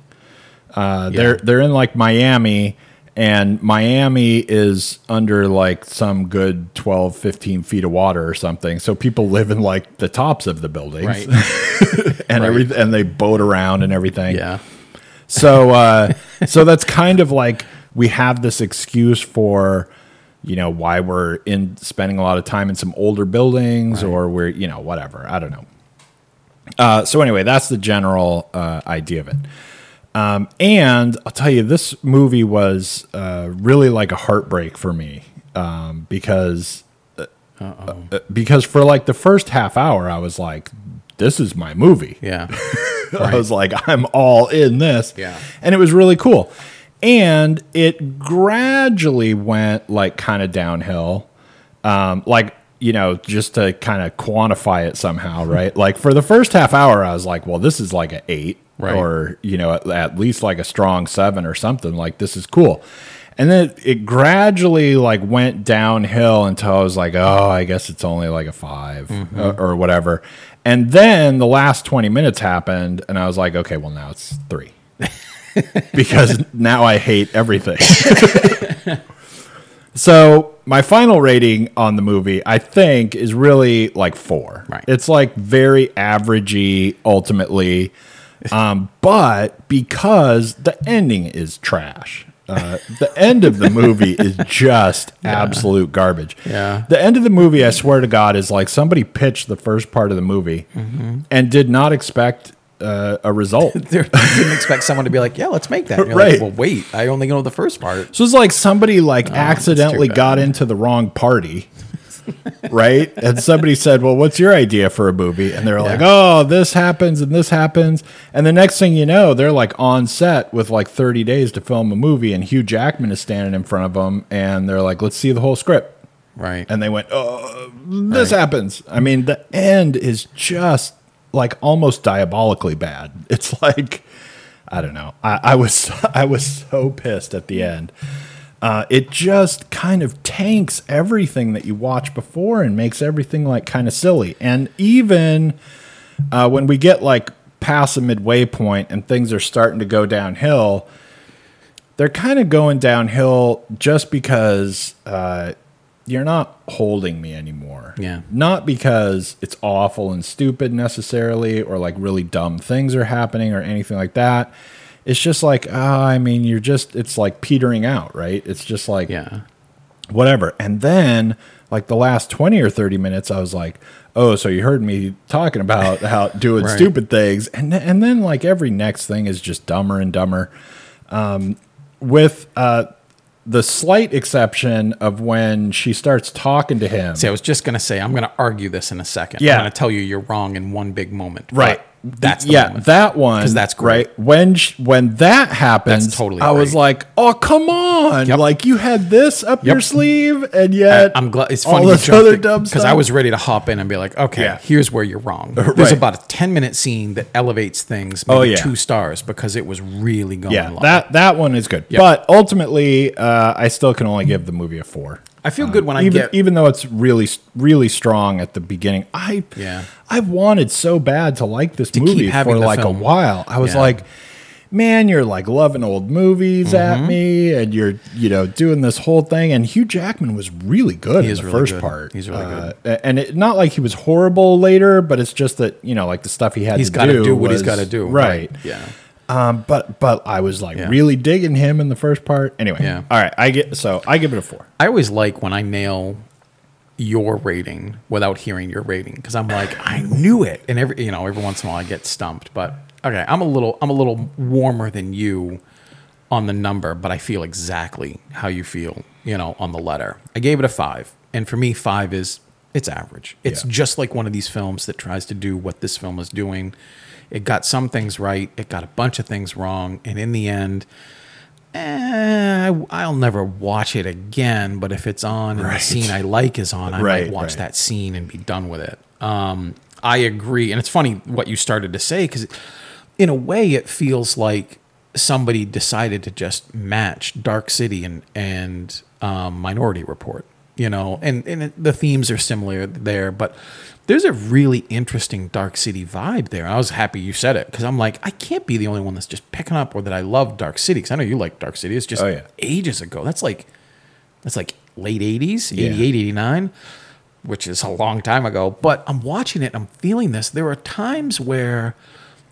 [SPEAKER 1] Uh, They're they're in like Miami, and Miami is under like some good 12, 15 feet of water or something. So people live in like the tops of the buildings,
[SPEAKER 2] Right. (laughs)
[SPEAKER 1] and
[SPEAKER 2] Right.
[SPEAKER 1] every and they boat around and everything.
[SPEAKER 2] yeah.
[SPEAKER 1] So uh, so that's kind of like we have this excuse for you know why we're in spending a lot of time in some older buildings or we're you know whatever I don't know. Uh, so anyway, that's the general uh, idea of it. Um, and I'll tell you, this movie was uh, really like a heartbreak for me um, because uh, because for like the first half hour, I was like, "This is my movie."
[SPEAKER 2] Yeah. (laughs)
[SPEAKER 1] I was like, I'm all in this.
[SPEAKER 2] Yeah.
[SPEAKER 1] And it was really cool. And it gradually went like kind of downhill. Um, like, you know, just to kind of quantify it somehow, (laughs) right? like for the first half hour, I was like, well, this is like an eight
[SPEAKER 2] Right.
[SPEAKER 1] or, you know, at, at least like a strong seven or something. Like, this is cool. And then it, it gradually like went downhill until I was like, oh, I guess it's only like a 5
[SPEAKER 2] Mm-hmm.
[SPEAKER 1] uh, or whatever. And then the last 20 minutes happened, and I was like, okay, well, now it's three. (laughs) (laughs) because now I hate everything. (laughs) so my final rating on the movie, I think, is really like four.
[SPEAKER 2] Right.
[SPEAKER 1] It's like very averagey ultimately. Um, but because the ending is trash. Uh, the end of the movie is just (laughs) absolute garbage.
[SPEAKER 2] Yeah.
[SPEAKER 1] The end of the movie, I swear to God, is like somebody pitched the first part of the movie
[SPEAKER 2] Mm-hmm.
[SPEAKER 1] and did not expect uh, a result. (laughs)
[SPEAKER 2] They didn't expect someone to be like, yeah, let's make that. You're
[SPEAKER 1] Right.
[SPEAKER 2] Like, well, wait, I only know the first part.
[SPEAKER 1] So it's like somebody like accidentally got into the wrong party. (laughs) right? And somebody said, Well, what's your idea for a movie? And they're like, Oh, this happens and this happens. And the next thing you know, they're like on set with like 30 days to film a movie, and Hugh Jackman is standing in front of them, and they're like, Let's see the whole script.
[SPEAKER 2] Right.
[SPEAKER 1] And they went, Oh, this happens. I mean, the end is just like almost diabolically bad. (laughs) It's like, I don't know. I, I was (laughs) I was so pissed at the end. Uh, it just kind of tanks everything that you watch before and makes everything like kind of silly. And even uh, when we get like past a midway point and things are starting to go downhill, they're kind of going downhill just because uh, you're not holding me anymore.
[SPEAKER 2] Yeah.
[SPEAKER 1] Not because it's awful and stupid necessarily or like really dumb things are happening or anything like that. It's just like, uh, I mean, you're just, it's like petering out, right? It's just like,
[SPEAKER 2] yeah.
[SPEAKER 1] whatever. And then, like the last 20 or 30 minutes, I was like, oh, so you heard me talking about (laughs) how doing
[SPEAKER 2] Right.
[SPEAKER 1] stupid things. And, th- and then, like, every next thing is just dumber and dumber. Um, with uh, the slight exception of when she starts talking to him.
[SPEAKER 2] See, I was just going to say, I'm going to argue this in a second.
[SPEAKER 1] Yeah.
[SPEAKER 2] I'm going to tell you you're wrong in one big moment.
[SPEAKER 1] Right.
[SPEAKER 2] That's
[SPEAKER 1] yeah,
[SPEAKER 2] moment.
[SPEAKER 1] that one
[SPEAKER 2] 'Cause that's great.
[SPEAKER 1] Right when sh- when that happens,
[SPEAKER 2] That's totally
[SPEAKER 1] I was like, oh come on,
[SPEAKER 2] Yep.
[SPEAKER 1] like you had this up your sleeve, and yet
[SPEAKER 2] I'm glad it's funny
[SPEAKER 1] this other dumb
[SPEAKER 2] because I was ready to hop in and be like, okay,
[SPEAKER 1] Yeah.
[SPEAKER 2] here's where you're wrong. (laughs) There's
[SPEAKER 1] Right.
[SPEAKER 2] about a 10 minute scene that elevates things, maybe
[SPEAKER 1] Oh, yeah.
[SPEAKER 2] two stars because it was really going
[SPEAKER 1] yeah,
[SPEAKER 2] long.
[SPEAKER 1] that that one is good,
[SPEAKER 2] Yep.
[SPEAKER 1] but ultimately, uh, I still can only give the movie a four.
[SPEAKER 2] I feel good when I
[SPEAKER 1] even
[SPEAKER 2] get
[SPEAKER 1] even though it's really really strong at the beginning. I
[SPEAKER 2] Yeah.
[SPEAKER 1] I wanted so bad to like this
[SPEAKER 2] keep
[SPEAKER 1] movie for like
[SPEAKER 2] film.
[SPEAKER 1] a while. I was
[SPEAKER 2] Yeah.
[SPEAKER 1] like, man, you're like loving old movies
[SPEAKER 2] Mm-hmm.
[SPEAKER 1] at me, and you're you know doing this whole thing. And Hugh Jackman was really good
[SPEAKER 2] He
[SPEAKER 1] in the
[SPEAKER 2] really
[SPEAKER 1] first
[SPEAKER 2] good.
[SPEAKER 1] part.
[SPEAKER 2] He's really
[SPEAKER 1] Uh, and it not like he was horrible later, but it's just that you know like the stuff he had
[SPEAKER 2] he's
[SPEAKER 1] to
[SPEAKER 2] got to
[SPEAKER 1] do
[SPEAKER 2] do what he's got to do.
[SPEAKER 1] right.
[SPEAKER 2] Yeah.
[SPEAKER 1] Um, but but I was like
[SPEAKER 2] Yeah.
[SPEAKER 1] really digging him in the first part. Anyway,
[SPEAKER 2] Yeah.
[SPEAKER 1] all right, I get so I give it a four.
[SPEAKER 2] I always like when I nail your rating without hearing your rating because I'm like I knew it, and every you know every once in a while I get stumped. But okay, I'm a little I'm a little warmer than you on the number, but I feel exactly how you feel, you know, on the letter. I gave it a five, and for me, five is it's average. It's
[SPEAKER 1] Yeah.
[SPEAKER 2] just like one of these films that tries to do what this film is doing. It got some things right, it got a bunch of things wrong, and in the end, eh, I'll never watch it again. But if it's on and the scene I like is on, I
[SPEAKER 1] Right,
[SPEAKER 2] might watch
[SPEAKER 1] right.
[SPEAKER 2] that scene and be done with it. Um, I agree, and it's funny what you started to say because, in a way, it feels like somebody decided to just match Dark City and and um, Minority Report. You know, and and it, the themes are similar there, but there's a really interesting Dark City vibe there. I was happy you said it because I'm like, I can't be the only one that's just picking up or that I love Dark City because I know you like Dark City. It's just
[SPEAKER 1] Oh, yeah.
[SPEAKER 2] ages ago. That's like that's like late 80s,
[SPEAKER 1] Yeah.
[SPEAKER 2] 88, 89, which is a long time ago. But I'm watching it, I'm feeling this. There are times where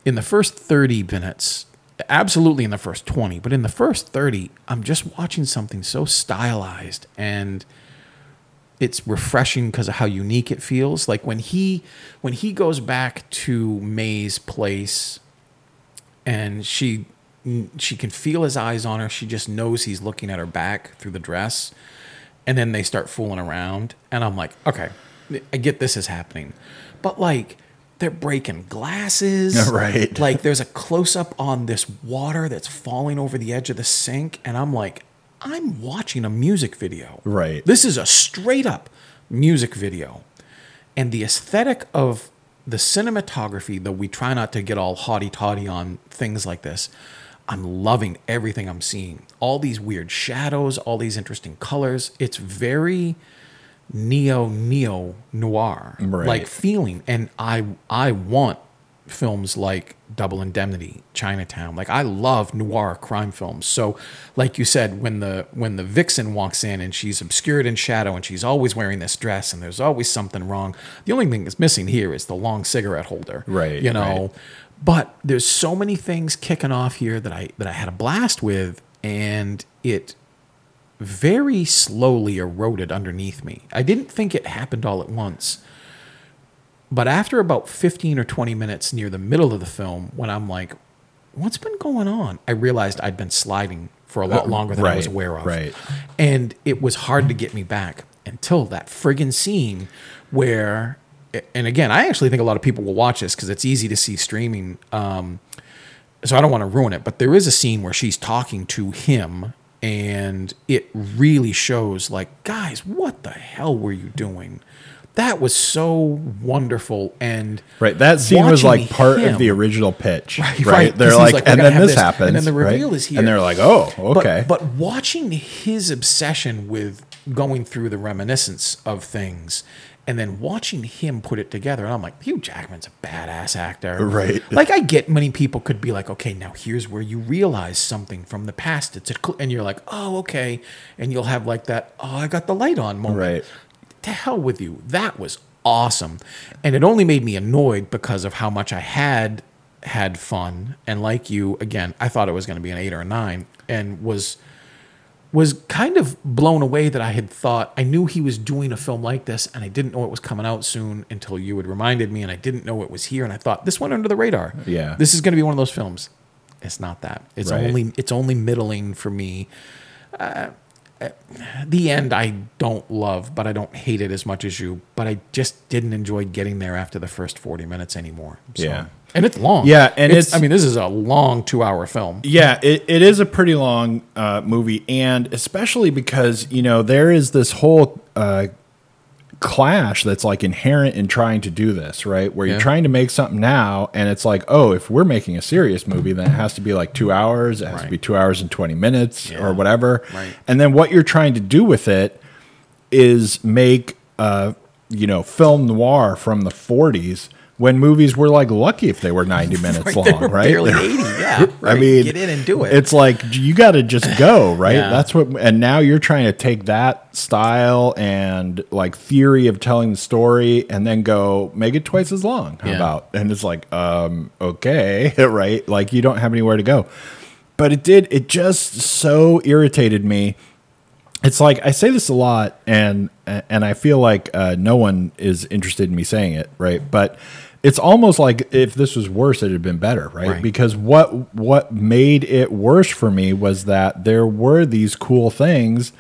[SPEAKER 2] in the first 30 minutes, absolutely in the first 20, but in the first 30, I'm just watching something so stylized and it's refreshing because of how unique it feels. Like when he when he goes back to Mae's place and she she can feel his eyes on her. She just knows he's looking at her back through the dress. And then they start fooling around and I'm like, okay, I get this is happening. But like they're breaking glasses. (laughs)
[SPEAKER 1] Right.
[SPEAKER 2] Like there's a close up on this water that's falling over the edge of the sink and I'm like I'm watching a music video.
[SPEAKER 1] Right.
[SPEAKER 2] This is a straight up music video. And the aesthetic of the cinematography, though we try not to get all haughty toddy on things like this, I'm loving everything I'm seeing. All these weird shadows, all these interesting colors. It's very neo neo noir
[SPEAKER 1] Right.
[SPEAKER 2] like feeling and i i want films like double indemnity chinatown like i love noir crime films so like you said when the when the vixen walks in and she's obscured in shadow and she's always wearing this dress and there's always something wrong the only thing that's missing here is the long cigarette holder
[SPEAKER 1] Right,
[SPEAKER 2] you know
[SPEAKER 1] right.
[SPEAKER 2] but there's so many things kicking off here that i that i had a blast with and it very slowly eroded underneath me. I didn't think it happened all at once. But after about 15 or 20 minutes near the middle of the film, when I'm like, what's been going on? I realized I'd been sliding for a lot longer than I was aware of.
[SPEAKER 1] right.
[SPEAKER 2] And it was hard to get me back until that friggin' scene where, and again, I actually think a lot of people will watch this because it's easy to see streaming. Um, so I don't want to ruin it, but there is a scene where she's talking to him and it really shows like, guys, what the hell were you doing? That was so wonderful and
[SPEAKER 1] Right, that scene was like part
[SPEAKER 2] him-
[SPEAKER 1] of the original pitch. Right,
[SPEAKER 2] Right, right,
[SPEAKER 1] they're like,
[SPEAKER 2] like,
[SPEAKER 1] and then this
[SPEAKER 2] this,"
[SPEAKER 1] happens,
[SPEAKER 2] and then the
[SPEAKER 1] right?
[SPEAKER 2] reveal is here.
[SPEAKER 1] and they're like, oh,
[SPEAKER 2] But-
[SPEAKER 1] okay,
[SPEAKER 2] But, watching his obsession with going through the reminiscence of things and then watching him put it together, and I'm like, Hugh Jackman's a badass actor.
[SPEAKER 1] Right.
[SPEAKER 2] Like, I get many people could be like, okay, now here's where you realize something from the past. It's a, cl-, and you're like, oh, okay. And you'll have like that, oh, I got the light on moment.
[SPEAKER 1] Right.
[SPEAKER 2] To hell with you. That was awesome. And it only made me annoyed because of how much I had had fun. And like you, again, I thought it was going to be an eight or a nine and was was kind of blown away that I had thought I knew he was doing a film like this and I didn't know it was coming out soon until you had reminded me and I didn't know it was here and I thought this went under the radar.
[SPEAKER 1] Yeah.
[SPEAKER 2] This is going to be one of those films. It's not that. It's
[SPEAKER 1] Right.
[SPEAKER 2] only it's only middling for me. Uh, the end I don't love, but I don't hate it as much as you. But I just didn't enjoy getting there after the first forty minutes anymore. So-
[SPEAKER 1] Yeah.
[SPEAKER 2] and it's long.
[SPEAKER 1] Yeah, and it's-
[SPEAKER 2] I mean, this is a long two-hour film.
[SPEAKER 1] Yeah, it, it is a pretty long uh, movie, and especially because you know there is this whole uh, clash that's like inherent in trying to do this, right? Where
[SPEAKER 2] Yeah.
[SPEAKER 1] you're trying to make something now, and it's like, oh, if we're making a serious movie, then it has to be like two hours, it has to be two hours and twenty minutes
[SPEAKER 2] Yeah.
[SPEAKER 1] or whatever.
[SPEAKER 2] Right.
[SPEAKER 1] And then what you're trying to do with it is make uh, you know film noir from the 40s when movies were like lucky if they were 90 (laughs) minutes long, right?
[SPEAKER 2] Barely (laughs) eighty. Yeah, Right?
[SPEAKER 1] I mean,
[SPEAKER 2] get in and do it.
[SPEAKER 1] It's like you got to just go, (laughs) right?
[SPEAKER 2] Yeah.
[SPEAKER 1] That's what. And now you're trying to take that style and like theory of telling the story, and then go make it twice as long. How
[SPEAKER 2] Yeah.
[SPEAKER 1] about? And it's like, um, okay, right? Like you don't have anywhere to go. But it did. It just so irritated me. It's like I say this a lot, and and I feel like uh, no one is interested in me saying it, right? But it's almost like if this was worse, it'd have been better, right?
[SPEAKER 2] Right.
[SPEAKER 1] Because what what made it worse for me was that there were these cool things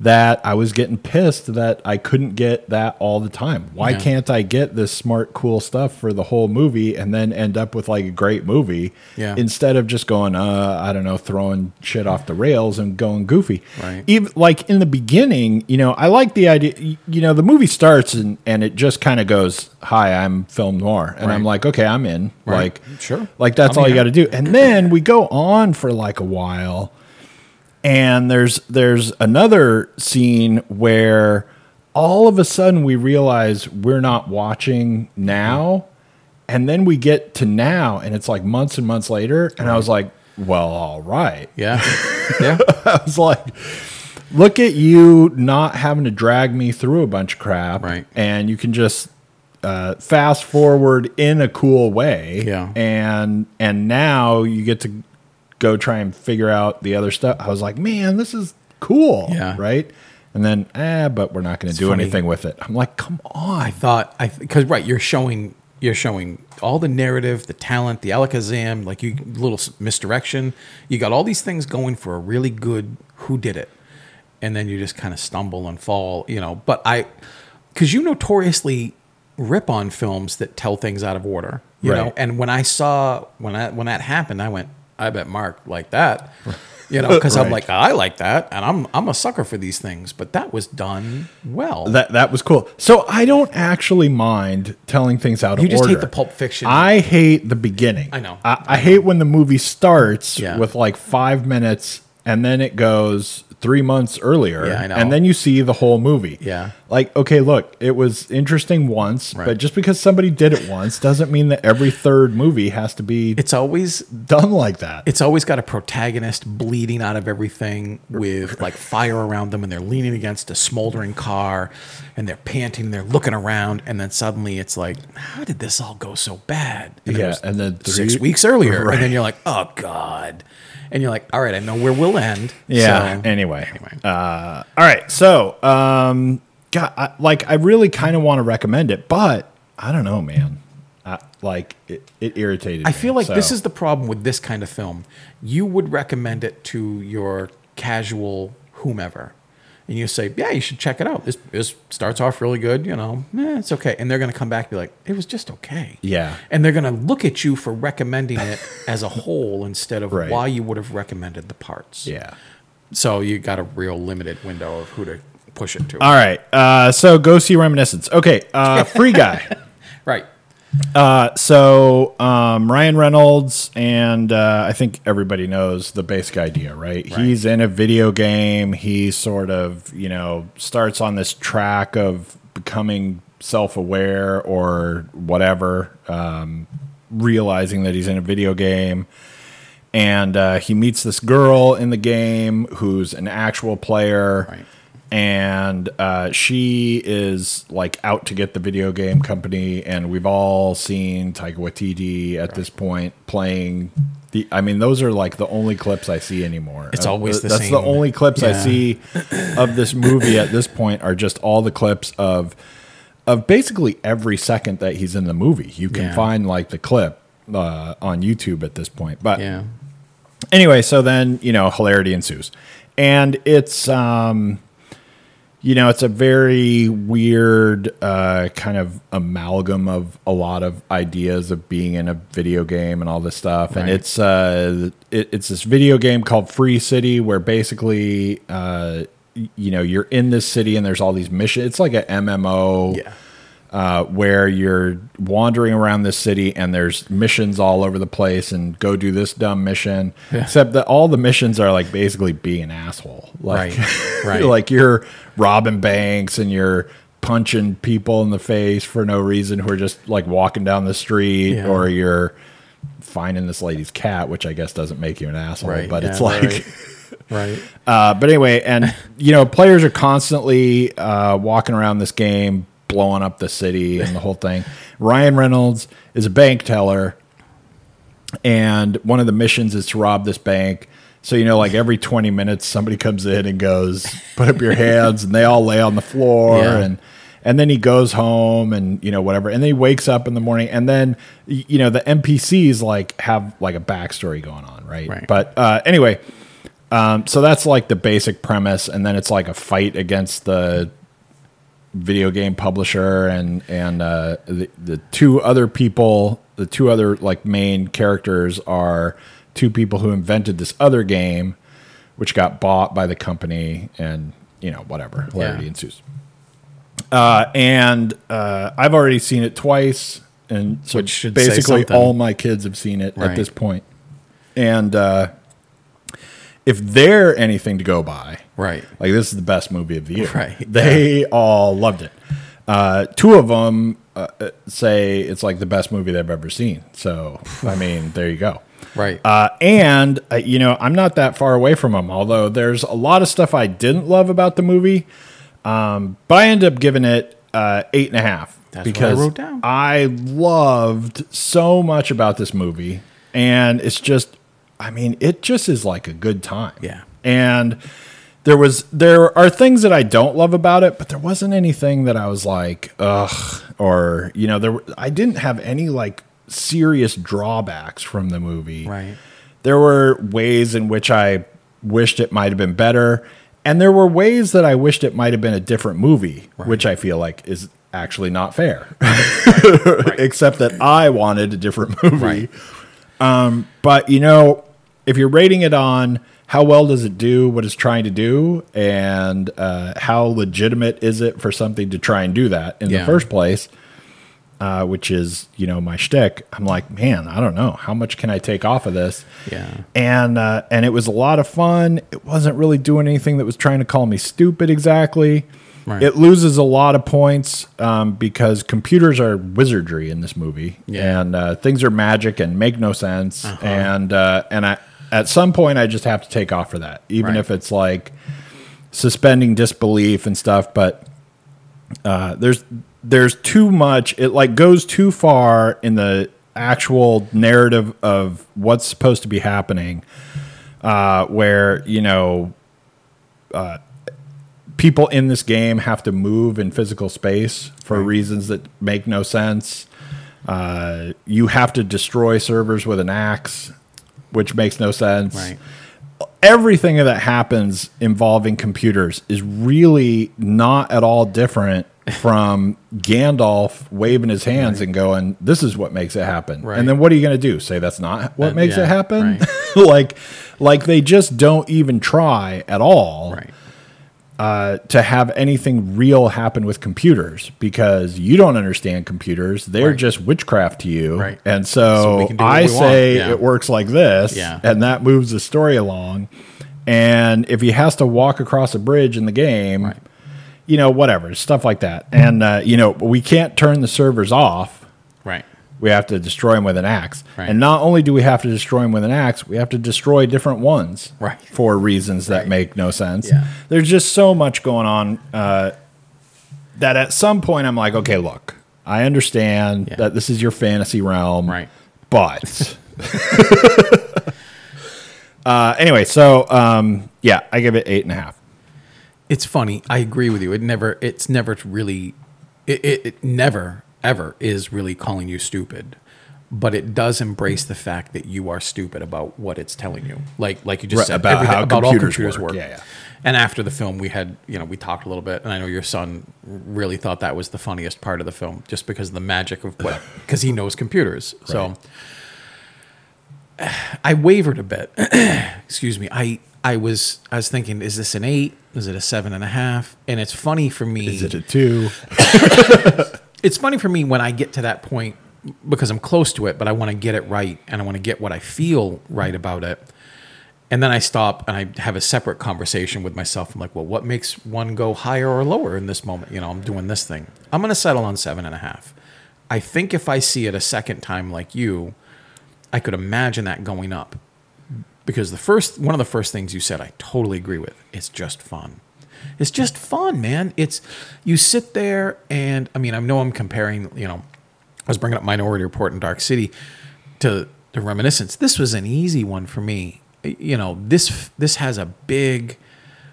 [SPEAKER 1] that I was getting pissed that I couldn't get that all the time. Why
[SPEAKER 2] Yeah.
[SPEAKER 1] can't I get this smart, cool stuff for the whole movie and then end up with like a great movie
[SPEAKER 2] Yeah.
[SPEAKER 1] instead of just going, uh, I don't know, throwing shit off the rails and going goofy.
[SPEAKER 2] Right.
[SPEAKER 1] Even like in the beginning, you know, I like the idea. You know, the movie starts and and it just kind of goes, "Hi, I'm film noir," and I'm like, "Okay, I'm in."
[SPEAKER 2] Right.
[SPEAKER 1] Like,
[SPEAKER 2] Sure.
[SPEAKER 1] like that's
[SPEAKER 2] I'm
[SPEAKER 1] all you got to do. And then we go on for like a while, and there's there's another scene where all of a sudden we realize we're not watching now, and then we get to now, and it's like months and months later, and I was like, "Well, all right."
[SPEAKER 2] yeah, (laughs) yeah.
[SPEAKER 1] I was like, look at you not having to drag me through a bunch of crap.
[SPEAKER 2] Right.
[SPEAKER 1] And you can just uh, fast forward in a cool way.
[SPEAKER 2] Yeah.
[SPEAKER 1] And and now you get to go try and figure out the other stuff. I was like, man, this is cool.
[SPEAKER 2] Yeah.
[SPEAKER 1] Right. And then, eh, but we're not going to do
[SPEAKER 2] funny.
[SPEAKER 1] anything with it. I'm like, come on.
[SPEAKER 2] I thought I because right, you're showing you're showing all the narrative, the talent, the alakazam, like you little misdirection. You got all these things going for a really good who did it, and then you just kind of stumble and fall, you know. But I, because you notoriously rip on films that tell things out of order, you know. And when I saw when I when that happened, I went, I bet Mark like that. You know, because I'm like I like that, and I'm I'm a sucker for these things. But that was done well.
[SPEAKER 1] That that was cool. So I don't actually mind telling things out
[SPEAKER 2] You
[SPEAKER 1] of order.
[SPEAKER 2] You just hate the Pulp Fiction.
[SPEAKER 1] I hate the beginning.
[SPEAKER 2] I know.
[SPEAKER 1] I, I hate when the movie starts
[SPEAKER 2] Yeah.
[SPEAKER 1] with like five minutes and then it goes three months earlier.
[SPEAKER 2] Yeah, I know.
[SPEAKER 1] And then you see the whole movie.
[SPEAKER 2] Yeah.
[SPEAKER 1] Like, okay, look, it was interesting once,
[SPEAKER 2] Right.
[SPEAKER 1] but just because somebody did it once doesn't mean that every third movie has to be
[SPEAKER 2] it's always
[SPEAKER 1] done like that.
[SPEAKER 2] it's always got a protagonist bleeding out of everything with like fire around them and they're leaning against a smoldering car and they're panting and they're looking around and then suddenly it's like how did this all go so bad and
[SPEAKER 1] Yeah, and then
[SPEAKER 2] six weeks earlier
[SPEAKER 1] Right.
[SPEAKER 2] and then you're like oh god and you're like all right i know where we'll end
[SPEAKER 1] Yeah.
[SPEAKER 2] So-
[SPEAKER 1] anyway.
[SPEAKER 2] Anyway.
[SPEAKER 1] Uh, all right. So, um, God, I, like, I really kind of want to recommend it, but I don't know, man. I, like, it, it irritated me.
[SPEAKER 2] I
[SPEAKER 1] me,
[SPEAKER 2] feel like this is the problem with this kind of film. You would recommend it to your casual whomever. And you say, yeah, you should check it out. This, this starts off really good, you know, eh, it's okay. And they're going to come back and be like, it was just okay.
[SPEAKER 1] Yeah.
[SPEAKER 2] And they're going to look at you for recommending it (laughs) as a whole instead of
[SPEAKER 1] Right.
[SPEAKER 2] why you would have recommended the parts.
[SPEAKER 1] Yeah.
[SPEAKER 2] So you got a real limited window of who to push it to.
[SPEAKER 1] All right. Uh, so go see Reminiscence. Okay. Uh, free guy. (laughs)
[SPEAKER 2] right.
[SPEAKER 1] Uh, so um, Ryan Reynolds and uh, I think everybody knows the basic idea, right? He's in a video game. He sort of you know starts on this track of becoming self-aware or whatever, um, realizing that he's in a video game. And uh, he meets this girl in the game who's an actual player
[SPEAKER 2] Right.
[SPEAKER 1] And uh, she is like out to get the video game company, and we've all seen Taika Waititi at this point playing the. I mean, those are like the only clips I see anymore.
[SPEAKER 2] It's
[SPEAKER 1] Uh,
[SPEAKER 2] always the
[SPEAKER 1] That's
[SPEAKER 2] same.
[SPEAKER 1] the only clips I see of this movie at this point are just all the clips of of basically every second that he's in the movie. You can
[SPEAKER 2] Yeah.
[SPEAKER 1] find like the clip uh, on YouTube at this point, but
[SPEAKER 2] Yeah.
[SPEAKER 1] anyway, so then you know hilarity ensues, and it's um, you know, it's a very weird uh, kind of amalgam of a lot of ideas of being in a video game and all this stuff. And it's uh, it, it's this video game called Free City where basically, uh, you know, you're in this city and there's all these missions. It's like a MMO
[SPEAKER 2] Yeah.
[SPEAKER 1] Uh, where you're wandering around this city and there's missions all over the place and go do this dumb mission. Except that all the missions are like basically being an asshole. Like,
[SPEAKER 2] Right, (laughs) right.
[SPEAKER 1] like you're robbing banks and you're punching people in the face for no reason who are just like walking down the street
[SPEAKER 2] Yeah.
[SPEAKER 1] or you're finding this lady's cat, which I guess doesn't make you an asshole,
[SPEAKER 2] Right.
[SPEAKER 1] but
[SPEAKER 2] yeah,
[SPEAKER 1] it's like.
[SPEAKER 2] right. (laughs) right.
[SPEAKER 1] Uh, but anyway, and you know, players are constantly uh, walking around this game, blowing up the city and the whole thing. Ryan Reynolds is a bank teller, and one of the missions is to rob this bank. So you know, like every twenty minutes, somebody comes in and goes, "Put up your hands," and they all lay on the floor,
[SPEAKER 2] Yeah.
[SPEAKER 1] and and then he goes home, and you know whatever, and then he wakes up in the morning, and then you know the NPCs like have like a backstory going on, right?
[SPEAKER 2] Right.
[SPEAKER 1] But uh, anyway, um, so that's like the basic premise, and then it's like a fight against the video game publisher and and uh, the the two other people, the two other like main characters are two people who invented this other game, which got bought by the company, and you know whatever hilarity
[SPEAKER 2] Yeah.
[SPEAKER 1] ensues. Uh, and uh, I've already seen it twice, and so
[SPEAKER 2] Which should
[SPEAKER 1] basically all my kids have seen it at this point. And uh, if they're anything to go by,
[SPEAKER 2] Right.
[SPEAKER 1] like this is the best movie of the year.
[SPEAKER 2] Right, (laughs)
[SPEAKER 1] They all loved it. Uh, two of them uh, uh, say it's like the best movie they've ever seen. So I (sighs) mean, there you go.
[SPEAKER 2] Right.
[SPEAKER 1] Uh, and uh, you know, I'm not that far away from them. Although there's a lot of stuff I didn't love about the movie, um, but I ended up giving it uh, eight and a half
[SPEAKER 2] That's what I
[SPEAKER 1] because
[SPEAKER 2] wrote down.
[SPEAKER 1] I loved so much about this movie, and it's just, I mean, it just is like a good time.
[SPEAKER 2] Yeah.
[SPEAKER 1] and there was there are things that I don't love about it, but there wasn't anything that I was like, ugh, or you know, there were- I didn't have any like serious drawbacks from the movie.
[SPEAKER 2] Right.
[SPEAKER 1] There were ways in which I wished it might have been better, and there were ways that I wished it might have been a different movie, which I feel like is actually not fair. (laughs) Except that I wanted a different movie.
[SPEAKER 2] Right.
[SPEAKER 1] Um, but you know, if you're rating it on how well does it do what it's trying to do, and uh, how legitimate is it for something to try and do that in the first place, uh, which is you know my shtick, I'm like, man, I don't know how much can I take off of this.
[SPEAKER 2] Yeah.
[SPEAKER 1] And uh, and it was a lot of fun. It wasn't really doing anything that was trying to call me stupid exactly.
[SPEAKER 2] Right.
[SPEAKER 1] It loses a lot of points um, because computers are wizardry in this movie,
[SPEAKER 2] Yeah. Uh-huh.
[SPEAKER 1] and uh, things are magic and make no sense. And uh, and I at some point I just have to take off for that, even
[SPEAKER 2] Right.
[SPEAKER 1] if it's like suspending disbelief and stuff. But uh, there's there's too much. It like goes too far in the actual narrative of what's supposed to be happening, uh, where you know. Uh, people in this game have to move in physical space for reasons that make no sense. Uh, you have to destroy servers with an axe, which makes no sense
[SPEAKER 2] Right.
[SPEAKER 1] everything that happens involving computers is really not at all different from (laughs) Gandalf waving his hands and going, "This is what makes it happen."
[SPEAKER 2] Right.
[SPEAKER 1] And then what are you going to do? Say that's not what
[SPEAKER 2] Uh,
[SPEAKER 1] makes
[SPEAKER 2] yeah,
[SPEAKER 1] it happen?
[SPEAKER 2] right. (laughs)
[SPEAKER 1] like, like they just don't even try at all
[SPEAKER 2] Right.
[SPEAKER 1] Uh, to have anything real happen with computers because you don't understand computers. They're
[SPEAKER 2] Right.
[SPEAKER 1] just witchcraft to you.
[SPEAKER 2] Right.
[SPEAKER 1] And
[SPEAKER 2] So
[SPEAKER 1] so,
[SPEAKER 2] we can do what
[SPEAKER 1] I say
[SPEAKER 2] Yeah.
[SPEAKER 1] it works like this,
[SPEAKER 2] Yeah.
[SPEAKER 1] and that moves the story along. And if he has to walk across a bridge in the game,
[SPEAKER 2] Right.
[SPEAKER 1] you know, whatever, stuff like that. And, uh, you know, we can't turn the servers off. We have to destroy them with an axe.
[SPEAKER 2] Right.
[SPEAKER 1] And not only do we have to destroy them with an axe, we have to destroy different ones
[SPEAKER 2] Right.
[SPEAKER 1] for reasons that
[SPEAKER 2] Right.
[SPEAKER 1] make no sense.
[SPEAKER 2] Yeah.
[SPEAKER 1] There's just so much going on uh, that at some point I'm like, okay, look, I understand
[SPEAKER 2] Yeah.
[SPEAKER 1] that this is your fantasy realm.
[SPEAKER 2] Right.
[SPEAKER 1] But. (laughs) (laughs) uh, anyway, so um, yeah, I give it eight and a half.
[SPEAKER 2] It's funny. I agree with you. It never. It's never really. It, it, it never ever is really calling you stupid. but it does embrace the fact that you are stupid about what it's telling you. Like like you just
[SPEAKER 1] Right,
[SPEAKER 2] said
[SPEAKER 1] about how
[SPEAKER 2] about all
[SPEAKER 1] computers
[SPEAKER 2] computers
[SPEAKER 1] work.
[SPEAKER 2] work.
[SPEAKER 1] Yeah, yeah.
[SPEAKER 2] And after the film, we had you know we talked a little bit, and I know your son really thought that was the funniest part of the film, just because of the magic of what (laughs) because he knows computers. So I wavered a bit. (clears throat) Excuse me. I I was I was thinking, is this an eight? Is it a seven and a half? And it's funny for me
[SPEAKER 1] Is it a two? (laughs)
[SPEAKER 2] it's funny for me when I get to that point because I'm close to it, but I want to get it right and I want to get what I feel right about it. And then I stop and I have a separate conversation with myself. I'm like, well, what makes one go higher or lower in this moment? You know, I'm doing this thing. I'm going to settle on seven and a half. I think if I see it a second time like you, I could imagine that going up. Because the first one of the first things you said, I totally agree with. It's just fun. It's just fun, man. It's you sit there and I mean, I know I'm comparing, you know, I was bringing up Minority Report and Dark City to to Reminiscence. This was an easy one for me. You know, this this has a big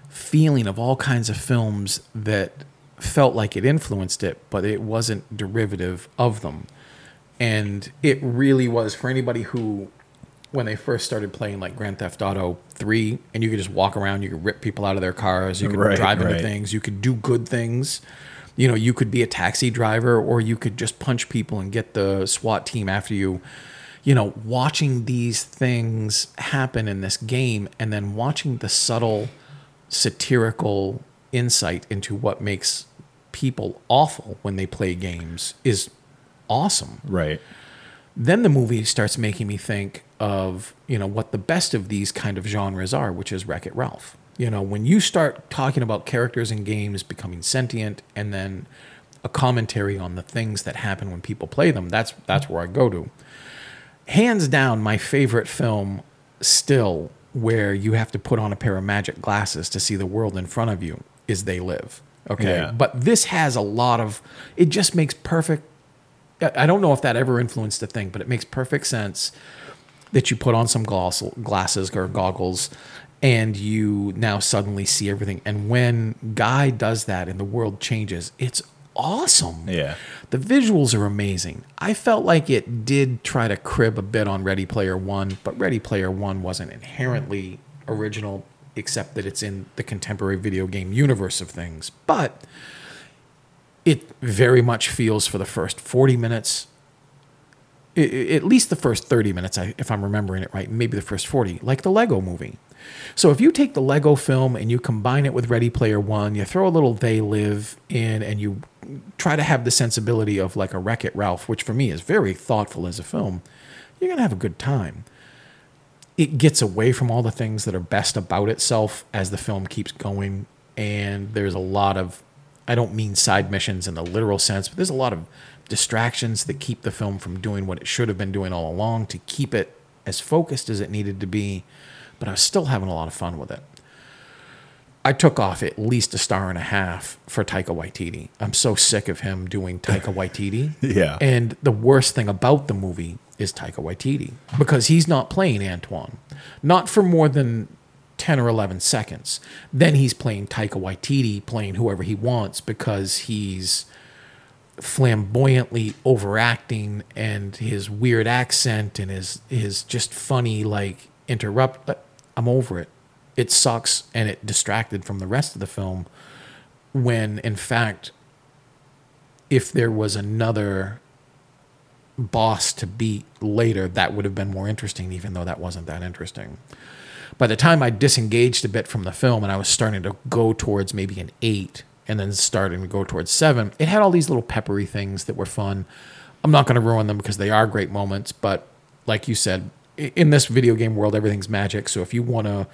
[SPEAKER 2] feeling of all kinds of films that felt like it influenced it, but it wasn't derivative of them. And it really was for anybody who when they first started playing like Grand Theft Auto 3 and you could just walk around, you could rip people out of their cars, you could
[SPEAKER 1] Right,
[SPEAKER 2] drive into
[SPEAKER 1] right.
[SPEAKER 2] things, you could do good things. You know, you could be a taxi driver or you could just punch people and get the SWAT team after you. You know, watching these things happen in this game and then watching the subtle satirical insight into what makes people awful when they play games is awesome
[SPEAKER 1] Right.
[SPEAKER 2] Then the movie starts making me think of you know what the best of these kind of genres are which is wreck it ralph. You know when you start talking about characters in games becoming sentient and then a commentary on the things that happen when people play them that's that's where i go to. Hands down my favorite film still where you have to put on a pair of magic glasses to see the world in front of you is they live. Okay?
[SPEAKER 1] Yeah.
[SPEAKER 2] but this has a lot of it just makes perfect I don't know if that ever influenced the thing, but it makes perfect sense that you put on some gloss, glasses or goggles and you now suddenly see everything. And when Guy does that and the world changes, it's awesome.
[SPEAKER 1] Yeah.
[SPEAKER 2] The visuals are amazing. I felt like it did try to crib a bit on Ready Player One, but Ready Player One wasn't inherently original, except that it's in the contemporary video game universe of things. But it very much feels for the first 40 minutes at least the first 30 minutes if i'm remembering it right maybe the first 40 like the lego movie. So if you take the lego film and you combine it with ready player one you throw a little they live in and you try to have the sensibility of like a wreck it ralph which for me is very thoughtful as a film you're going to have a good time. It gets away from all the things that are best about itself as the film keeps going and there's a lot of i don't mean side missions in the literal sense but there's a lot of distractions that keep the film from doing what it should have been doing all along to keep it as focused as it needed to be but i was still having a lot of fun with it I took off at least a star and a half for Taika Waititi. I'm so sick of him doing Taika (laughs) Waititi.
[SPEAKER 1] Yeah.
[SPEAKER 2] And the worst thing about the movie is Taika Waititi because he's not playing Antwan, not for more than 10 or 11 seconds. Then he's playing Taika Waititi, playing whoever he wants because he's flamboyantly overacting and his weird accent and his his just funny like interrupt uh, I'm over it. It sucks and it distracted from the rest of the film when in fact if there was another boss to beat later that would have been more interesting even though that wasn't that interesting. By the time I disengaged a bit from the film and I was starting to go towards maybe an 8 and then starting to go towards 7, it had all these little peppery things that were fun. I'm not going to ruin them because they are great moments, but like you said, in this video game world everything's magic, so if you want to